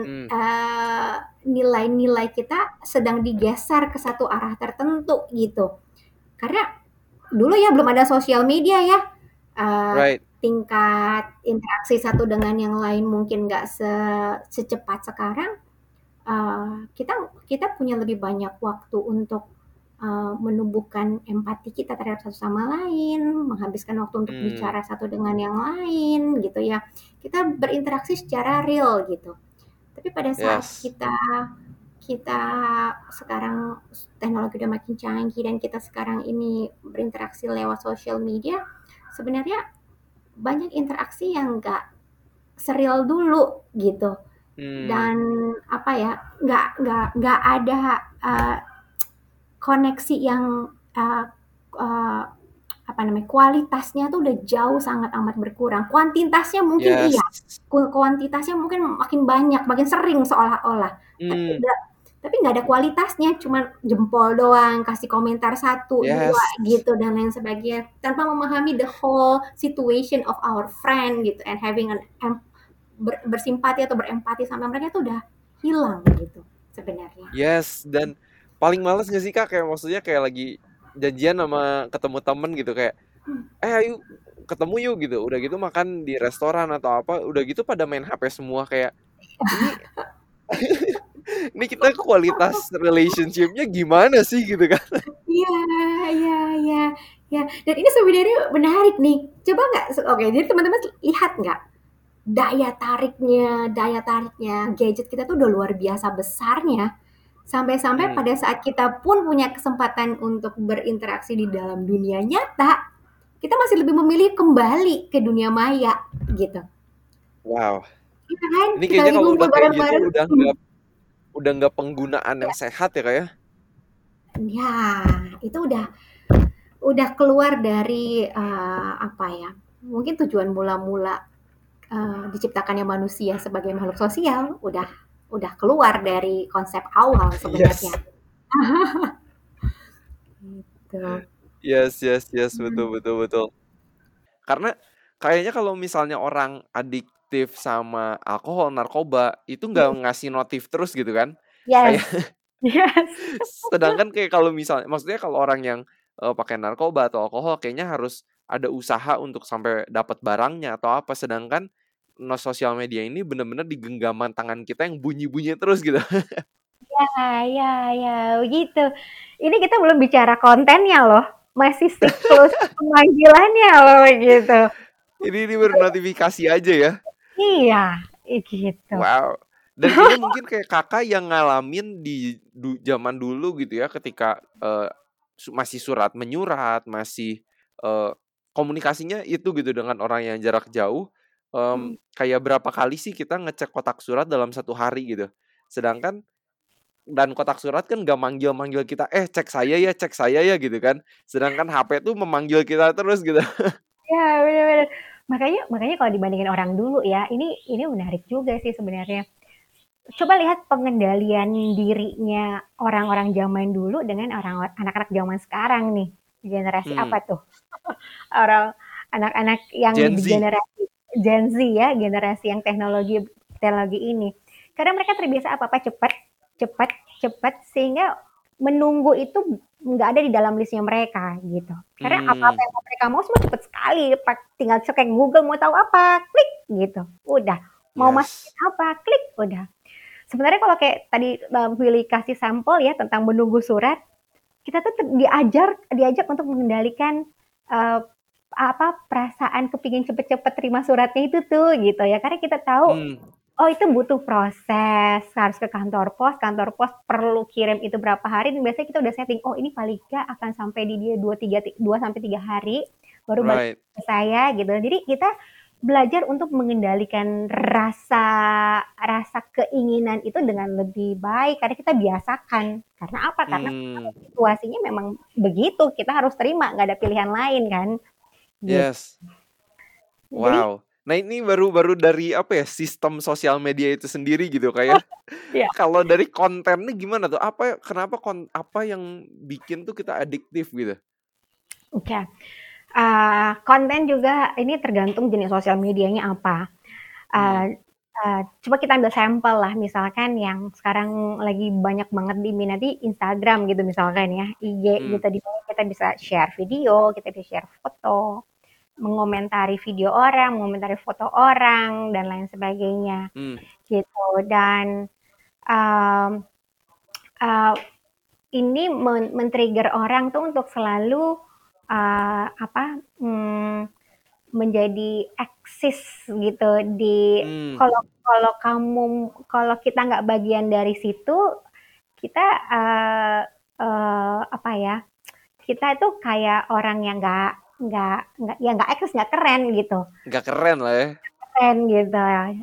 Hmm. uh, nilai-nilai kita sedang digeser ke satu arah tertentu gitu karena dulu ya belum ada sosial media ya uh, Right. tingkat interaksi satu dengan yang lain mungkin nggak se- secepat sekarang uh, kita kita punya lebih banyak waktu untuk uh, menumbuhkan empati kita terhadap satu sama lain, menghabiskan waktu untuk Hmm. bicara satu dengan yang lain, gitu ya. Kita berinteraksi secara real gitu. Tapi pada saat Yes. kita kita sekarang teknologi udah makin canggih dan kita sekarang ini berinteraksi lewat sosial media, sebenarnya banyak interaksi yang nggak serial dulu gitu Hmm. dan apa ya nggak nggak nggak ada uh, koneksi yang uh, uh, apa namanya kualitasnya tuh udah jauh sangat amat berkurang kuantitasnya mungkin Yes. iya ku- kuantitasnya mungkin makin banyak makin sering seolah-olah tapi Hmm. nggak tapi nggak ada kualitasnya cuma jempol doang kasih komentar satu Yes. dua gitu dan lain sebagainya. Tanpa memahami the whole situation of our friend gitu and having an em- ber- bersimpati atau berempati sama mereka tuh udah hilang gitu sebenarnya. Yes, dan paling males gak sih kak? Kayak maksudnya kayak lagi janjian sama ketemu temen gitu kayak eh ayo ketemu yuk gitu. Udah gitu makan di restoran atau apa udah gitu pada main HP semua kayak ini ini kita kualitas relationshipnya gimana sih gitu kan Iya, iya, iya, ya. Dan ini sebenarnya menarik nih. Coba nggak? Oke, jadi teman-teman lihat nggak daya tariknya, daya tariknya gadget kita tuh udah luar biasa besarnya. Sampai-sampai Hmm. pada saat kita pun punya kesempatan untuk berinteraksi di dalam dunia nyata, kita masih lebih memilih kembali ke dunia maya, gitu. wow Iya kan? ini Kita kayaknya kalau udah kayak gitu udah nggak udah nggak penggunaan yang sehat ya kak ya Ya, itu udah udah keluar dari eh, apa ya? Mungkin tujuan mula-mula eh, diciptakannya manusia sebagai makhluk sosial udah udah keluar dari konsep awal yes sebenarnya. Gitu. yes yes yes betul Hmm. betul betul karena kayaknya kalau misalnya orang adiktif sama alkohol narkoba itu nggak ngasih notif terus gitu kan kayak Yes. Yes. sedangkan kayak kalau misalnya maksudnya kalau orang yang eh, pakai narkoba atau alkohol kayaknya harus ada usaha untuk sampai dapat barangnya atau apa sedangkan no sosial media ini bener-bener di genggaman tangan kita yang bunyi-bunyi terus gitu Ya, ya, ya, begitu. Ini kita belum bicara kontennya loh, masih siklus pemanggilannya loh gitu. ini ini baru notifikasi aja ya Iya, gitu. Wow. Dan kayaknya mungkin kayak kakak yang ngalamin di du- zaman dulu gitu ya ketika su- masih surat menyurat, masih eh, komunikasinya itu gitu dengan orang yang jarak jauh. Em, Hmm. kayak berapa kali sih kita ngecek kotak surat dalam satu hari gitu. Sedangkan dan kotak surat kan gak manggil-manggil kita, eh cek saya ya, cek saya ya gitu kan. Sedangkan HP tuh memanggil kita terus gitu. Ya, benar-benar. Makanya, makanya kalau dibandingin orang dulu ya, ini ini menarik juga sih sebenarnya. Coba lihat pengendalian dirinya orang-orang zaman dulu dengan orang anak-anak zaman sekarang nih. Generasi Hmm. apa tuh? Orang anak-anak yang Gen Z. generasi Gen Z ya, generasi yang teknologi teknologi ini. Karena mereka terbiasa apa-apa cepat, cepat, cepat sehingga menunggu itu nggak ada di dalam listnya mereka gitu. Karena Hmm. apa-apa yang mereka mau semua cepat sekali. Pak- Tinggal cek Google mau tahu apa, klik gitu. Udah. Mau Yes. masukin apa, klik udah. Sebenarnya kalau kayak tadi Willy kasih sampel ya tentang menunggu surat, kita tuh diajar diajak untuk mengendalikan eh, apa perasaan kepingin cepet-cepet terima suratnya itu tuh gitu ya. Karena kita tahu Hmm. Oh itu butuh proses harus ke kantor pos kantor pos perlu kirim itu berapa hari dan biasanya kita udah setting oh ini paling nggak akan sampai di dia dua tiga dua sampai tiga hari baru balik Right. ke saya gitu jadi kita belajar untuk mengendalikan rasa rasa keinginan itu dengan lebih baik karena kita biasakan. Karena apa? Karena Hmm. situasinya memang begitu, kita harus terima, nggak ada pilihan lain kan. Gitu. Yes. Jadi Wow. Nah, ini baru baru dari apa ya? Sistem sosial media itu sendiri gitu kayak. Iya. Kalau dari kontennya gimana tuh? Apa kenapa kon apa yang bikin tuh kita adiktif gitu? Oke. Uh, konten juga ini tergantung jenis sosial medianya apa. Hmm. Uh, uh, coba kita ambil sampel lah, misalkan yang sekarang lagi banyak banget diminati Instagram gitu misalkan ya, IG Hmm. gitu di mana kita bisa share video, kita bisa share foto, mengomentari video orang, mengomentari foto orang dan lain sebagainya Hmm. gitu. Dan um, uh, ini men- men-trigger orang tuh untuk selalu uh, apa hmm, menjadi eksis gitu di Hmm. kalau kalau kamu kalau kita nggak bagian dari situ kita uh, uh, apa ya kita itu kayak orang yang nggak nggak nggak ya nggak eksis nggak keren gitu Nggak keren lah ya. keren gitu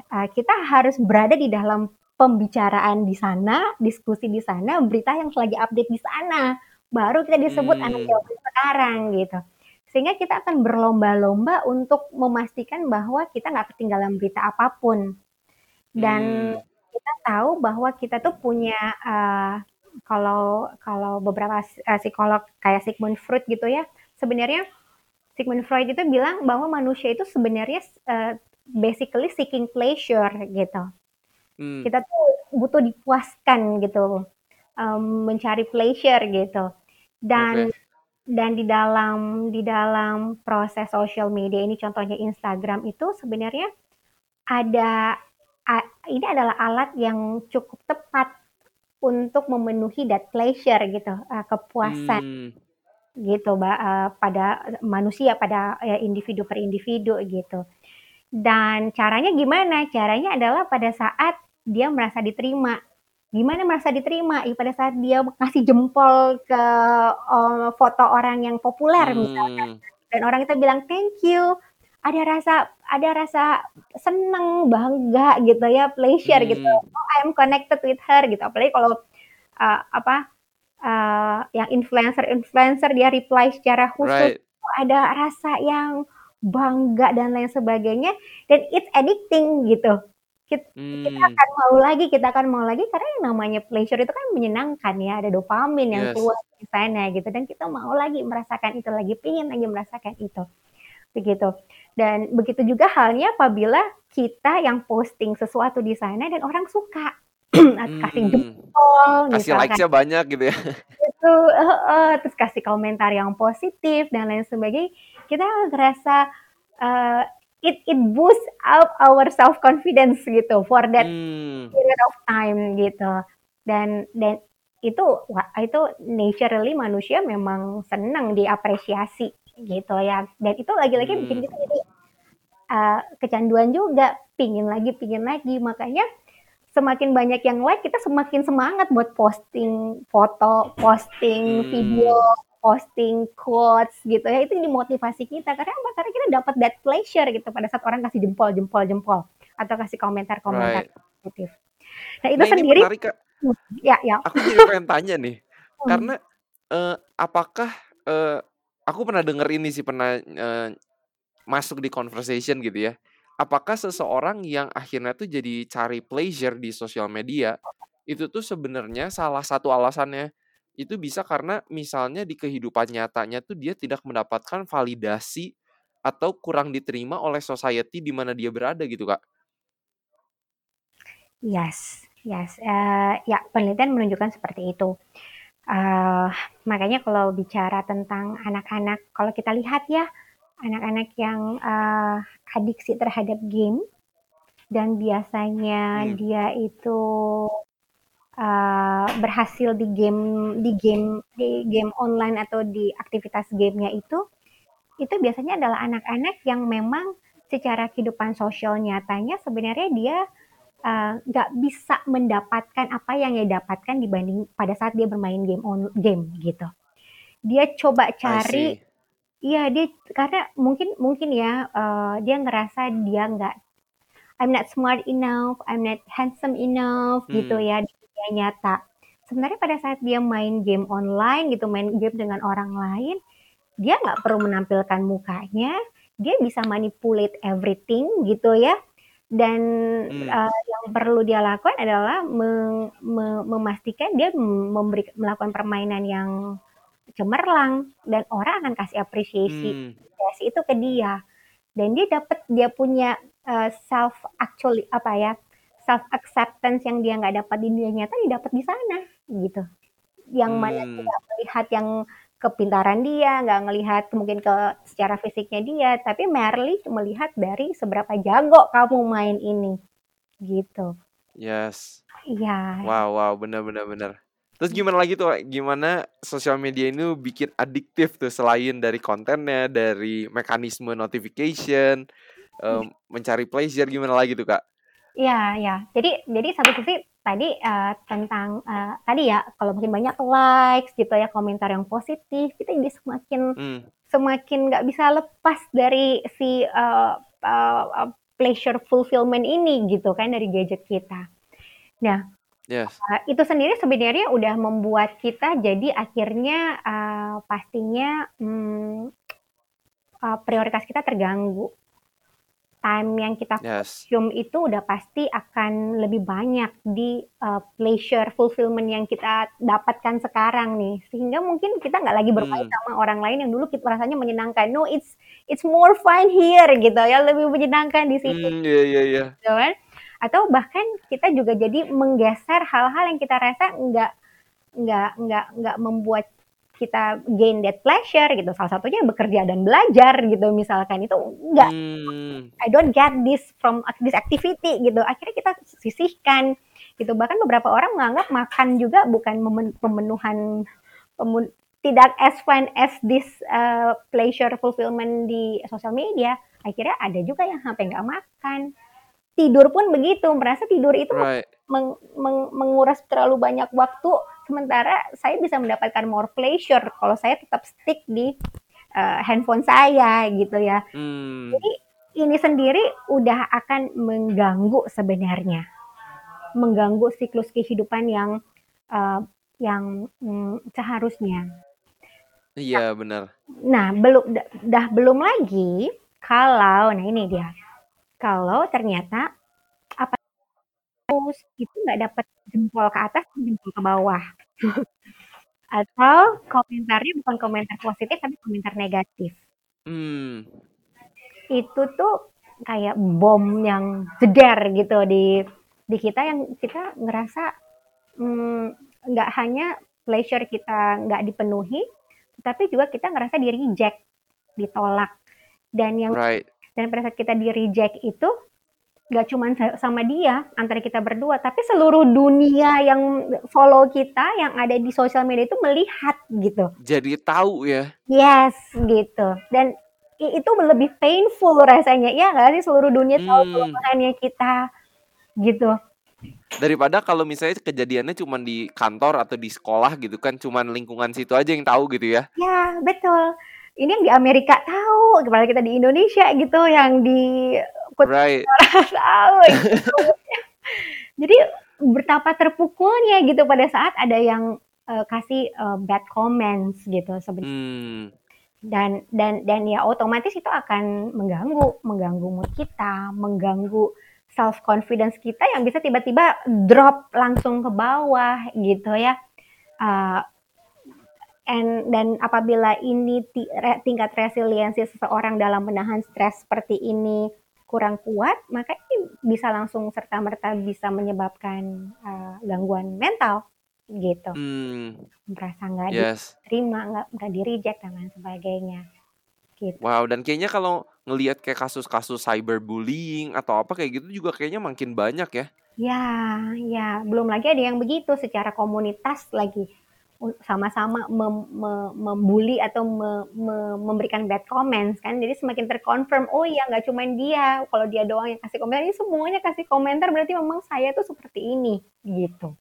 Uh, kita harus berada di dalam pembicaraan di sana diskusi di sana berita yang lagi update di sana baru kita disebut anak Hmm. zaman sekarang gitu sehingga kita akan berlomba-lomba untuk memastikan bahwa kita nggak ketinggalan berita apa pun dan Hmm. kita tahu bahwa kita tuh punya uh, kalau kalau beberapa uh, psikolog kayak Sigmund Freud gitu ya sebenarnya Sigmund Freud itu bilang bahwa manusia itu sebenarnya uh, basically seeking pleasure gitu Hmm. kita tuh butuh dipuaskan gitu um, mencari pleasure gitu dan Oke. dan di dalam di dalam proses social media ini contohnya Instagram itu sebenarnya ada a- ini adalah alat yang cukup tepat untuk memenuhi that pleasure gitu uh, kepuasan Hmm. Gitu uh, pada manusia pada ya, individu per individu gitu. Dan caranya gimana? Caranya adalah pada saat dia merasa diterima. Gimana merasa diterima? Ya pada saat dia kasih jempol ke uh, foto orang yang populer misalnya Hmm. dan orang itu bilang thank you. Ada rasa ada rasa seneng bangga gitu ya pleasure gitu. Hmm. oh I'm connected with her gitu. Apalagi kalau uh, apa uh, yang influencer influencer dia reply secara khusus Right. ada rasa yang bangga dan lain sebagainya dan it's addicting gitu kita, kita Hmm. akan mau lagi kita akan mau lagi karena yang namanya pleasure itu kan menyenangkan ya ada dopamin yang Yes. keluar di sana gitu dan kita mau lagi merasakan itu lagi pingin lagi merasakan itu begitu dan begitu juga halnya apabila kita yang posting sesuatu di sana dan orang suka kasih Hmm. jempol Kasih likes-nya banyak gitu ya. itu eh, eh, terus kasih komentar yang positif dan lain sebagainya kita ngerasa eh, it it boost up our self confidence gitu for that Hmm. period of time gitu dan dan itu wah, itu naturally manusia memang senang diapresiasi gitu ya dan itu lagi-lagi bikin Hmm. kita jadi uh, kecanduan juga pingin lagi pingin lagi makanya semakin banyak yang like kita semakin semangat buat posting foto posting Hmm. video posting quotes gitu ya itu jadi motivasi kita karena apa karena kita dapat that pleasure gitu pada saat orang kasih jempol jempol jempol atau kasih komentar komentar Right. positif nah itu Nah, sendiri menarik Kak. ya ya Aku jadi pengen tanya nih. Hmm. Karena eh, apakah eh, aku pernah denger ini sih pernah eh, masuk di conversation gitu ya. Apakah seseorang yang akhirnya tuh jadi cari pleasure di sosial media itu tuh sebenarnya salah satu alasannya itu bisa karena misalnya di kehidupan nyatanya tuh dia tidak mendapatkan validasi atau kurang diterima oleh society di mana dia berada gitu kak. Yes, yes. Eh, ya, penelitian menunjukkan seperti itu. Eh, makanya kalau bicara tentang anak-anak, kalau kita lihat ya, anak-anak yang eh, adiksi terhadap game dan biasanya Hmm. dia itu eh, berhasil di game di game di game online atau di aktivitas gamenya itu, itu biasanya adalah anak-anak yang memang secara kehidupan sosial nyatanya sebenarnya dia eh, nggak bisa mendapatkan apa yang dia dapatkan dibanding pada saat dia bermain game on game gitu. Dia coba cari. Iya, dia karena mungkin mungkin ya, uh, dia ngerasa dia nggak I'm not smart enough, I'm not handsome enough gitu Hmm. ya di dunia nyata. Sebenarnya pada saat dia main game online gitu, main game dengan orang lain, dia nggak perlu menampilkan mukanya, dia bisa manipulate everything gitu ya. Dan Hmm. uh, yang perlu dia lakukan adalah me- memastikan dia memberi melakukan permainan yang cemerlang dan orang akan kasih apresiasi Hmm. apresiasi itu ke dia dan dia dapat dia punya uh, self actually apa ya self acceptance yang dia nggak dapat di dunia nyata dia dapat di sana gitu yang mana Hmm. tidak melihat yang kepintaran dia nggak ngelihat mungkin ke secara fisiknya dia tapi merely melihat dari seberapa jago kamu main ini gitu Yes. iya Wow, wow, benar benar benar. Terus gimana lagi tuh? Gimana sosial media ini bikin adiktif tuh selain dari kontennya, dari mekanisme notification, em, mencari pleasure gimana lagi tuh, Kak? Iya, ya. Jadi jadi satu sisi tadi uh, tentang uh, tadi ya kalau mungkin banyak likes gitu ya komentar yang positif kita jadi semakin Hmm. semakin nggak bisa lepas dari si uh, uh, uh, pleasure fulfillment ini gitu kan dari gadget kita. Nah, Yes. uh, itu sendiri sebenarnya udah membuat kita jadi akhirnya uh, pastinya hmm, uh, prioritas kita terganggu. Time yang kita Yes. consume itu udah pasti akan lebih banyak di uh, pleasure fulfillment yang kita dapatkan sekarang nih sehingga mungkin kita nggak lagi bermain Hmm. sama orang lain yang dulu kita rasanya menyenangkan no it's it's more fun here gitu ya lebih menyenangkan di sini Hmm, iya iya iya. Atau bahkan kita juga jadi menggeser hal-hal yang kita rasa nggak nggak nggak nggak membuat kita gain that pleasure gitu salah satunya bekerja dan belajar gitu misalkan itu nggak Hmm. I don't get this from this activity gitu. Akhirnya kita sisihkan gitu. Bahkan beberapa orang menganggap makan juga bukan pemenuhan pemun- tidak as fun as this uh, pleasure fulfillment di sosial media. Akhirnya ada juga yang sampai nggak makan. Tidur pun begitu, merasa tidur itu Right. meng- meng- menguras terlalu banyak waktu sementara saya bisa mendapatkan more pleasure kalau saya tetap stick di uh, handphone saya gitu ya. Hmm. Jadi ini sendiri udah akan mengganggu sebenarnya, mengganggu siklus kehidupan yang uh, yang mm, seharusnya. Iya benar. Nah, belum dah belum lagi kalau nah ini dia. Kalau ternyata apa itu nggak dapat jempol ke atas, jempol ke bawah. Atau komentarnya bukan komentar positif tapi komentar negatif. Hmm. itu tuh kayak bom yang jeder gitu di di kita yang kita ngerasa mm, nggak hanya pleasure kita nggak dipenuhi, tapi juga kita ngerasa di reject, ditolak. Dan yang Right. Dan pada saat kita di reject itu nggak cuma sama dia antara kita berdua, tapi seluruh dunia yang follow kita yang ada di sosial media itu melihat gitu. Jadi tahu ya. Yes, gitu. Dan itu lebih painful rasanya, ya nggak sih seluruh dunia tahu Hmm. kelemahannya kita, gitu. Daripada kalau misalnya kejadiannya cuma di kantor atau di sekolah gitu kan, cuman lingkungan situ aja yang tahu gitu ya. Ya, betul. Ini yang di Amerika tahu, kepala kita di Indonesia gitu, yang di Right. tahu. gitu. Jadi betapa terpukulnya gitu pada saat ada yang eh, kasih eh, bad comments gitu sebenarnya. Hmm. dan dan dan ya otomatis itu akan mengganggu mengganggu mood kita mengganggu self confidence kita yang bisa tiba-tiba drop langsung ke bawah gitu ya Uh, and dan apabila ini tingkat resiliensi seseorang dalam menahan stres seperti ini kurang kuat maka ini bisa langsung serta merta bisa menyebabkan uh, gangguan mental gitu Hmm. merasa nggak Yes. diterima nggak nggak di reject dan lain sebagainya gitu Wow, dan kayaknya kalau ngelihat kayak kasus-kasus cyberbullying atau apa kayak gitu juga kayaknya makin banyak ya. Ya, ya, belum lagi ada yang begitu secara komunitas lagi sama-sama mem- me- membuli atau me- me- memberikan bad comments kan. Jadi semakin terkonfirm, oh iya nggak cuma dia, kalau dia doang yang kasih komentar, ini semuanya kasih komentar berarti memang saya tuh seperti ini gitu.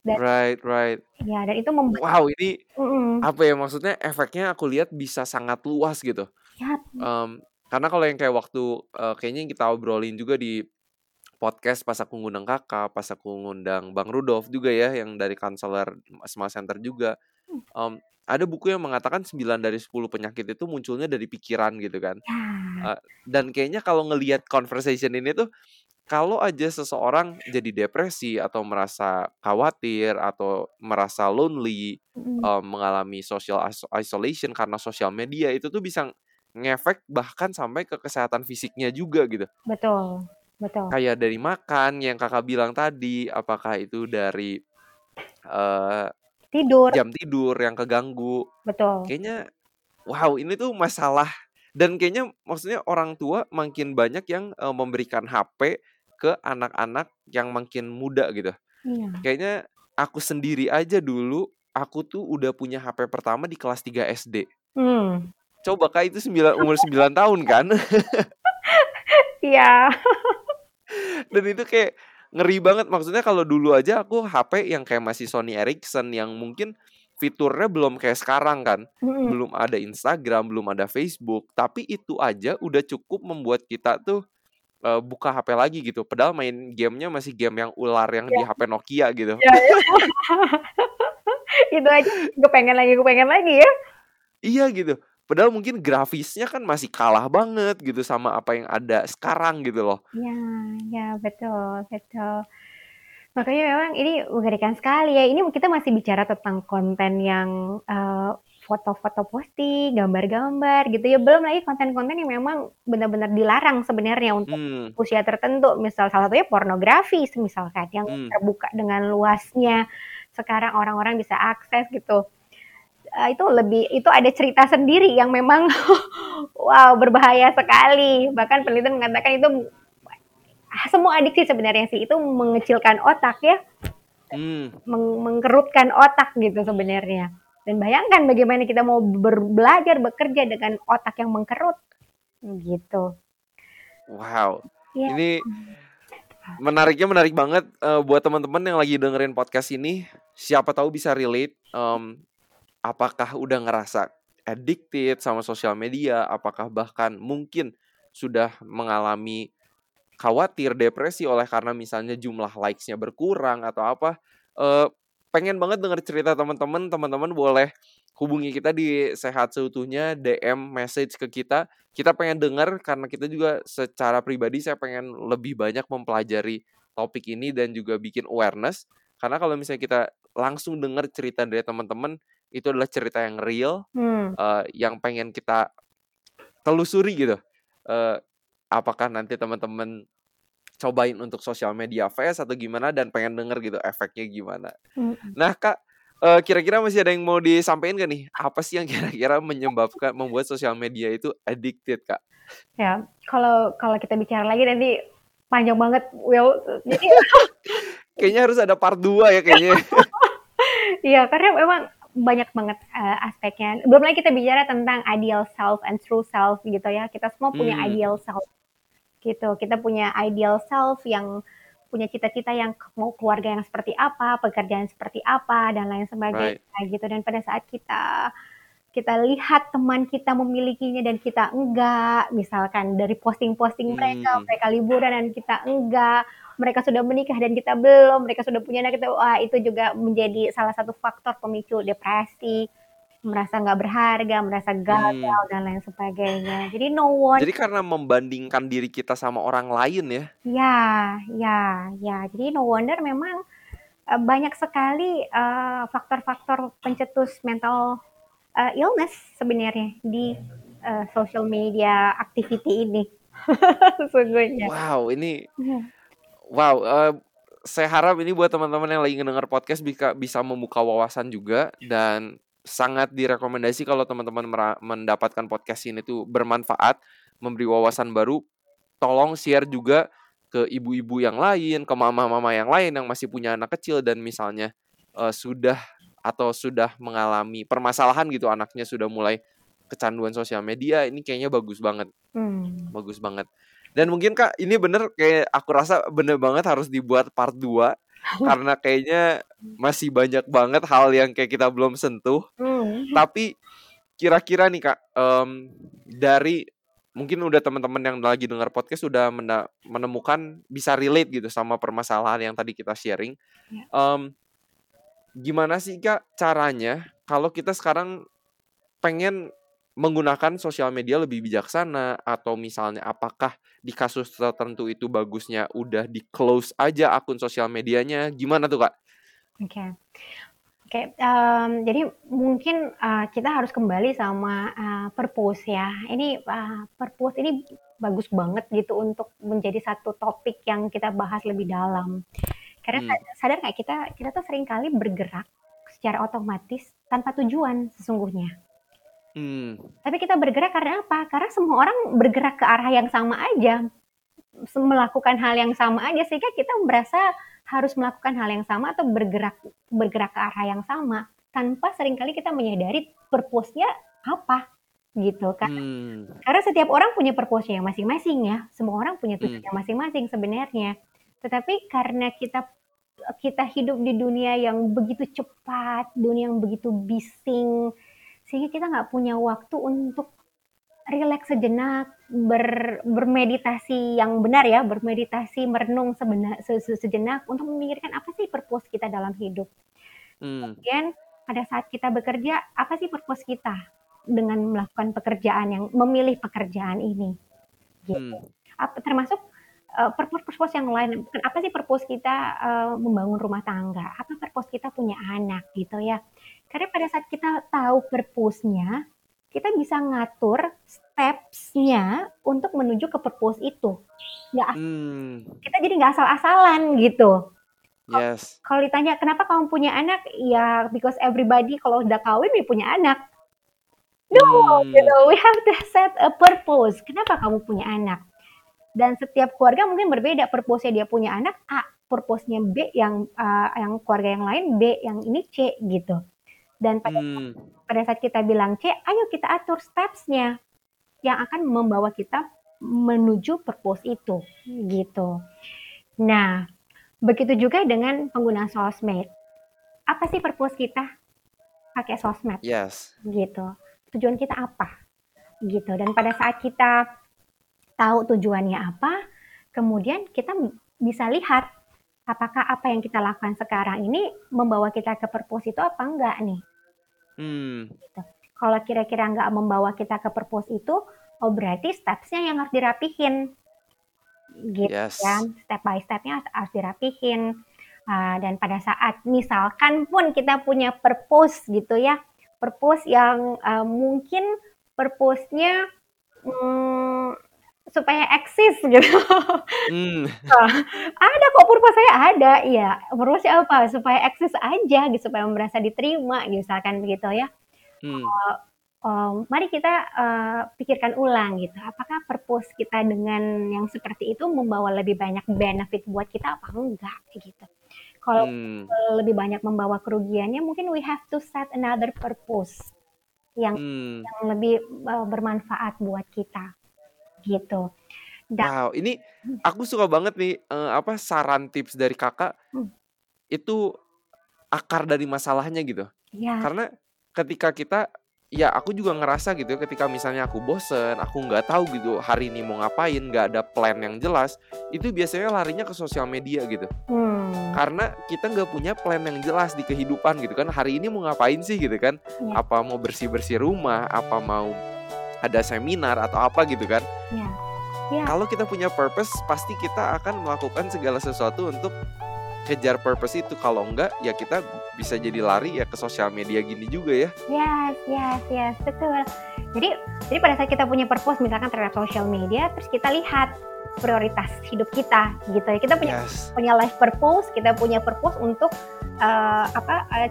Dan Right, right. ya dan itu membuat Wow, ini mhm, apa ya maksudnya efeknya aku lihat bisa sangat luas gitu. ya Mmm, karena kalau yang kayak waktu, eee, kayaknya yang kita obrolin juga di podcast pas aku ngundang Kakak, pas aku ngundang Bang Rudolf juga ya yang dari konselor Smile Center juga. Mmm, ada buku yang mengatakan 9 dari 10 penyakit itu munculnya dari pikiran gitu kan. Eee, dan kayaknya kalau ngelihat conversation ini tuh, kalau aja seseorang jadi depresi atau merasa khawatir atau merasa lonely, eee, mengalami social iso isolation karena sosial media itu tuh bisa ngefek bahkan sampai ke kesehatan fisiknya juga gitu. Betul, betul. Kayak dari makan yang Kakak bilang tadi, apakah itu dari, eee, Tidur, jam tidur yang keganggu. betul. Kayaknya wow ini tuh masalah dan kayaknya maksudnya orang tua makin banyak yang, eee, memberikan HP ke anak-anak yang makin muda gitu. Iya. Kayaknya aku sendiri aja dulu, aku tuh udah punya HP pertama di kelas 3 SD. Mmm. Coba Kak itu sembilan umur 9 tahun kan? Iya. Dan itu kayak ngeri banget, maksudnya kalau dulu aja aku HP yang kayak masih Sony Ericsson yang mungkin fiturnya belum kayak sekarang kan. Mhm. Belum ada Instagram, belum ada Facebook, tapi itu aja udah cukup membuat kita tuh, eee, buka HP lagi gitu. Padahal main game-nya masih game yang ular yang di Iya. HP Nokia gitu. Iya iya. Itu aja kepengen lagi kepengen lagi ya. Iya gitu. Padahal mungkin grafisnya kan masih kalah banget gitu sama apa yang ada sekarang gitu loh. Iya iya, betul betul. Makanya memang ini mengerikan sekali ya. Ini kita masih bicara tentang konten yang, eee, foto-foto posting, gambar-gambar gitu ya. Belum lagi konten-konten yang memang benar-benar dilarang sebenarnya untuk Mmm. usia tertentu. Misal salah satunya pornografi misalkan yang Mmm. terbuka dengan luasnya. Sekarang orang-orang bisa akses gitu. Eee, itu lebih itu ada cerita sendiri yang memang wow berbahaya sekali. Bahkan penelitian mengatakan itu semua adiksi sebenarnya sih, itu mengecilkan otak ya. Mmm. Meng mengkerutkan otak gitu sebenarnya. Dan bayangkan bagaimana kita mau ber belajar, bekerja dengan otak yang mengkerut. Gitu. Wow, Iya. ini menariknya menarik banget, eee, buat teman-teman yang lagi dengerin podcast ini, siapa tahu bisa relate, mmm, apakah udah ngerasa addicted sama sosial media, apakah bahkan mungkin sudah mengalami khawatir, depresi oleh karena misalnya jumlah likes-nya berkurang atau apa, eee, pengen banget denger cerita teman-teman, teman-teman boleh hubungi kita di Sehat Seutuhnya, DM message ke kita. Kita pengen denger karena kita juga secara pribadi saya pengen lebih banyak mempelajari topik ini dan juga bikin awareness. Karena kalau misalnya kita langsung denger cerita dari teman-teman, itu adalah cerita yang real, Mmm. eee, yang pengen kita telusuri gitu. Eee, apakah nanti teman-teman cobain untuk sosial media fast atau gimana dan pengen denger gitu efeknya gimana. Mhm. Nah Kak, eee, kira-kira masih ada yang mau disampaikan nggak nih? Apa sih yang kira-kira menyebabkan membuat sosial media itu addicted, Kak? Ya, kalau kalau kita bicara lagi nanti panjang banget, Will. Jadi Kayaknya harus ada part 2 ya kayaknya. Iya, karena memang banyak banget, eee, aspeknya. Belum lagi kita bicara tentang ideal self and true self gitu ya. Kita semua punya Mmm. ideal self, gitu. Kita punya ideal self yang punya cita-cita yang mau keluarga yang seperti apa, pekerjaan seperti apa, dan lain Right. sebagainya gitu. Dan pada saat kita kita lihat teman kita memilikinya dan kita enggak, misalkan dari posting-posting mereka, Mmm. mereka liburan dan kita enggak, mereka sudah menikah dan kita belum, mereka sudah punya anak, kita wah itu juga menjadi salah satu faktor pemicu depresi, merasa nggak berharga, merasa gagal, Mmm. dan lain sebagainya. Jadi no one Jadi karena membandingkan diri kita sama orang lain ya? Ya ya ya. Jadi no wonder memang, eee, banyak sekali, eee, faktor-faktor pencetus mental, eee, illness sebenarnya di, eee, social media activity ini. Sesungguhnya. Wow, ini Iya. Wow, eee, saya harap ini buat teman-teman yang lagi ngedenger podcast bika bisa membuka wawasan juga dan sangat direkomendasi kalau teman-teman mendapatkan podcast ini tuh bermanfaat, memberi wawasan baru, tolong share juga ke ibu-ibu yang lain, ke mama-mama yang lain yang masih punya anak kecil dan misalnya, eee, sudah atau sudah mengalami permasalahan gitu, anaknya sudah mulai kecanduan sosial media, ini kayaknya bagus banget. Mmm. Bagus banget. Dan mungkin Kak, ini bener kayak aku rasa bener banget harus dibuat part 2 karena kayaknya masih banyak banget hal yang kayak kita belum sentuh. Hmm. Tapi kira-kira nih kak, um, dari mungkin udah teman-teman yang lagi dengar podcast sudah menemukan bisa relate gitu sama permasalahan yang tadi kita sharing. Um, gimana sih kak caranya kalau kita sekarang pengen menggunakan sosial media lebih bijaksana atau misalnya apakah di kasus tertentu itu bagusnya udah di close aja akun sosial medianya gimana tuh kak? Oke, okay. oke. Okay, um, jadi mungkin uh, kita harus kembali sama uh, purpose ya. Ini uh, purpose ini bagus banget gitu untuk menjadi satu topik yang kita bahas lebih dalam. Karena hmm. sadar nggak kita kita tuh sering kali bergerak secara otomatis tanpa tujuan sesungguhnya. Hmm. Tapi kita bergerak karena apa? Karena semua orang bergerak ke arah yang sama aja, melakukan hal yang sama aja sehingga kita merasa harus melakukan hal yang sama atau bergerak bergerak ke arah yang sama tanpa sering kali kita menyadari purpose-nya apa gitu kan. Hmm. Karena setiap orang punya purpose-nya masing-masing ya. Semua orang punya hmm. tujuannya masing-masing sebenarnya. Tetapi karena kita kita hidup di dunia yang begitu cepat, dunia yang begitu bising, sehingga kita nggak punya waktu untuk rileks sejenak, ber, bermeditasi yang benar ya, bermeditasi, merenung sebenar, se, se, sejenak untuk memikirkan apa sih purpose kita dalam hidup. Hmm. Kemudian pada saat kita bekerja, apa sih purpose kita dengan melakukan pekerjaan yang memilih pekerjaan ini? Gitu. Hmm. Apa, termasuk uh, purpose-purpose yang lain. Apa sih purpose kita uh, membangun rumah tangga? Apa purpose kita punya anak gitu ya? Karena pada saat kita tahu purpose-nya, kita bisa ngatur steps-nya untuk menuju ke purpose itu. Nggak, hmm. Kita jadi nggak asal-asalan gitu. Yes. Kalau ditanya kenapa kamu punya anak, ya because everybody kalau udah kawin dia punya anak. No, hmm. you know, we have to set a purpose. Kenapa kamu punya anak? Dan setiap keluarga mungkin berbeda purpose-nya dia punya anak A, purpose-nya B yang uh, yang keluarga yang lain B, yang ini C gitu. Dan pada, hmm. pada saat kita bilang C, ayo kita atur steps-nya yang akan membawa kita menuju purpose itu, gitu. Nah, begitu juga dengan pengguna sosmed. Apa sih purpose kita pakai sosmed? Yes. Gitu. Tujuan kita apa? Gitu. Dan pada saat kita tahu tujuannya apa, kemudian kita bisa lihat apakah apa yang kita lakukan sekarang ini membawa kita ke purpose itu apa enggak nih? Hmm. Gitu. Kalau kira-kira enggak membawa kita ke purpose itu, oh berarti stepsnya yang harus dirapihin. Gitu yes. kan, step by stepnya harus dirapihin. Uh, dan pada saat misalkan pun kita punya purpose gitu ya, purpose yang uh, mungkin purpose-nya hmm, supaya eksis gitu. Hmm. Nah, ada kok purpose saya ada, iya. Purpose apa? Supaya eksis aja gitu, supaya merasa diterima, misalkan begitu ya. Hmm. Uh, um, mari kita uh, pikirkan ulang gitu. Apakah purpose kita dengan yang seperti itu membawa lebih banyak benefit buat kita apa enggak gitu. Kalau hmm. lebih banyak membawa kerugiannya, mungkin we have to set another purpose yang hmm. yang lebih uh, bermanfaat buat kita gitu. Da wow, ini aku suka banget nih uh, apa saran tips dari kakak hmm. itu akar dari masalahnya gitu. Ya. Karena ketika kita ya aku juga ngerasa gitu ketika misalnya aku bosen, aku nggak tahu gitu hari ini mau ngapain, nggak ada plan yang jelas, itu biasanya larinya ke sosial media gitu. Hmm. Karena kita nggak punya plan yang jelas di kehidupan gitu kan. Hari ini mau ngapain sih gitu kan? Ya. Apa mau bersih bersih rumah, apa mau ada seminar atau apa gitu kan. Ya. Ya. Kalau kita punya purpose, pasti kita akan melakukan segala sesuatu untuk kejar purpose itu. Kalau enggak, ya kita bisa jadi lari ya ke sosial media gini juga ya. Yes, yes, yes, betul. Jadi, jadi pada saat kita punya purpose, misalkan terhadap sosial media, terus kita lihat prioritas hidup kita, gitu ya. Kita punya yes. punya life purpose, kita punya purpose untuk uh, apa uh,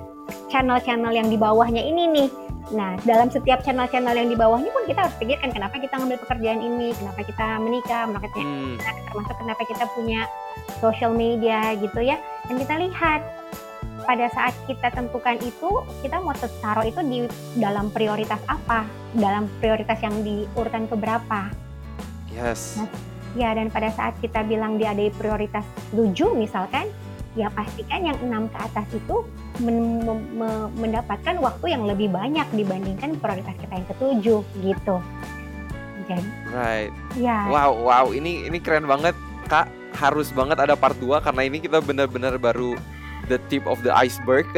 channel-channel yang di bawahnya ini nih Nah, dalam setiap channel-channel yang di bawahnya pun kita harus pikirkan kenapa kita ngambil pekerjaan ini, kenapa kita menikah, kenapa kita, hmm. termasuk kenapa kita punya social media gitu ya. Dan kita lihat pada saat kita tentukan itu, kita mau taruh itu di dalam prioritas apa, dalam prioritas yang diurutan keberapa. Yes. Nah, ya dan pada saat kita bilang dia ada prioritas 7 misalkan, ya pastikan yang enam ke atas itu men men mendapatkan waktu yang lebih banyak dibandingkan prioritas kita yang ketujuh gitu. Jadi, right. Ya. Wow, wow, ini ini keren banget, Kak. Harus banget ada part 2 karena ini kita benar-benar baru the tip of the iceberg.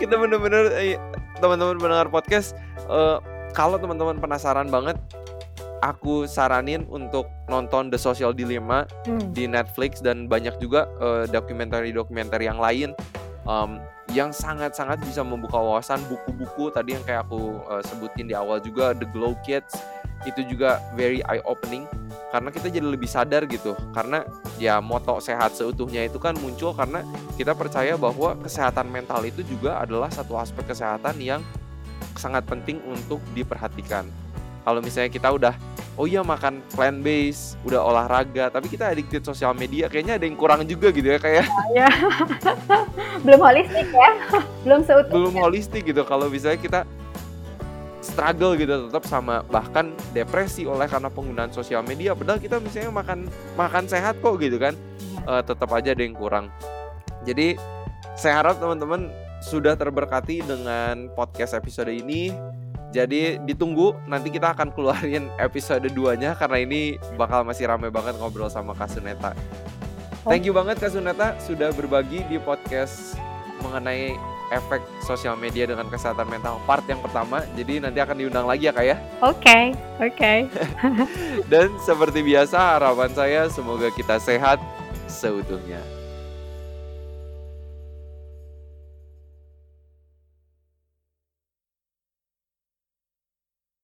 kita benar-benar eh, teman-teman mendengar podcast uh, kalau teman-teman penasaran banget aku saranin untuk nonton The Social Dilemma hmm. di Netflix dan banyak juga uh, dokumenter-dokumenter yang lain um, yang sangat-sangat bisa membuka wawasan. Buku-buku tadi yang kayak aku uh, sebutin di awal juga The Glow Kids itu juga very eye opening karena kita jadi lebih sadar gitu. Karena ya moto sehat seutuhnya itu kan muncul karena kita percaya bahwa kesehatan mental itu juga adalah satu aspek kesehatan yang sangat penting untuk diperhatikan kalau misalnya kita udah oh iya makan plant based udah olahraga tapi kita addicted sosial media kayaknya ada yang kurang juga gitu ya kayak. Ya belum holistik ya. Belum seutuhnya. Belum holistik gitu. Kalau misalnya kita struggle gitu tetap sama bahkan depresi oleh karena penggunaan sosial media padahal kita misalnya makan makan sehat kok gitu kan uh, tetap aja ada yang kurang. Jadi saya harap teman-teman sudah terberkati dengan podcast episode ini jadi ditunggu nanti kita akan keluarin episode 2-nya karena ini bakal masih rame banget ngobrol sama Kasuneta. Thank you banget Kasuneta sudah berbagi di podcast mengenai efek sosial media dengan kesehatan mental part yang pertama. Jadi nanti akan diundang lagi ya kak ya. Oke, okay, oke. Okay. Dan seperti biasa harapan saya semoga kita sehat seutuhnya.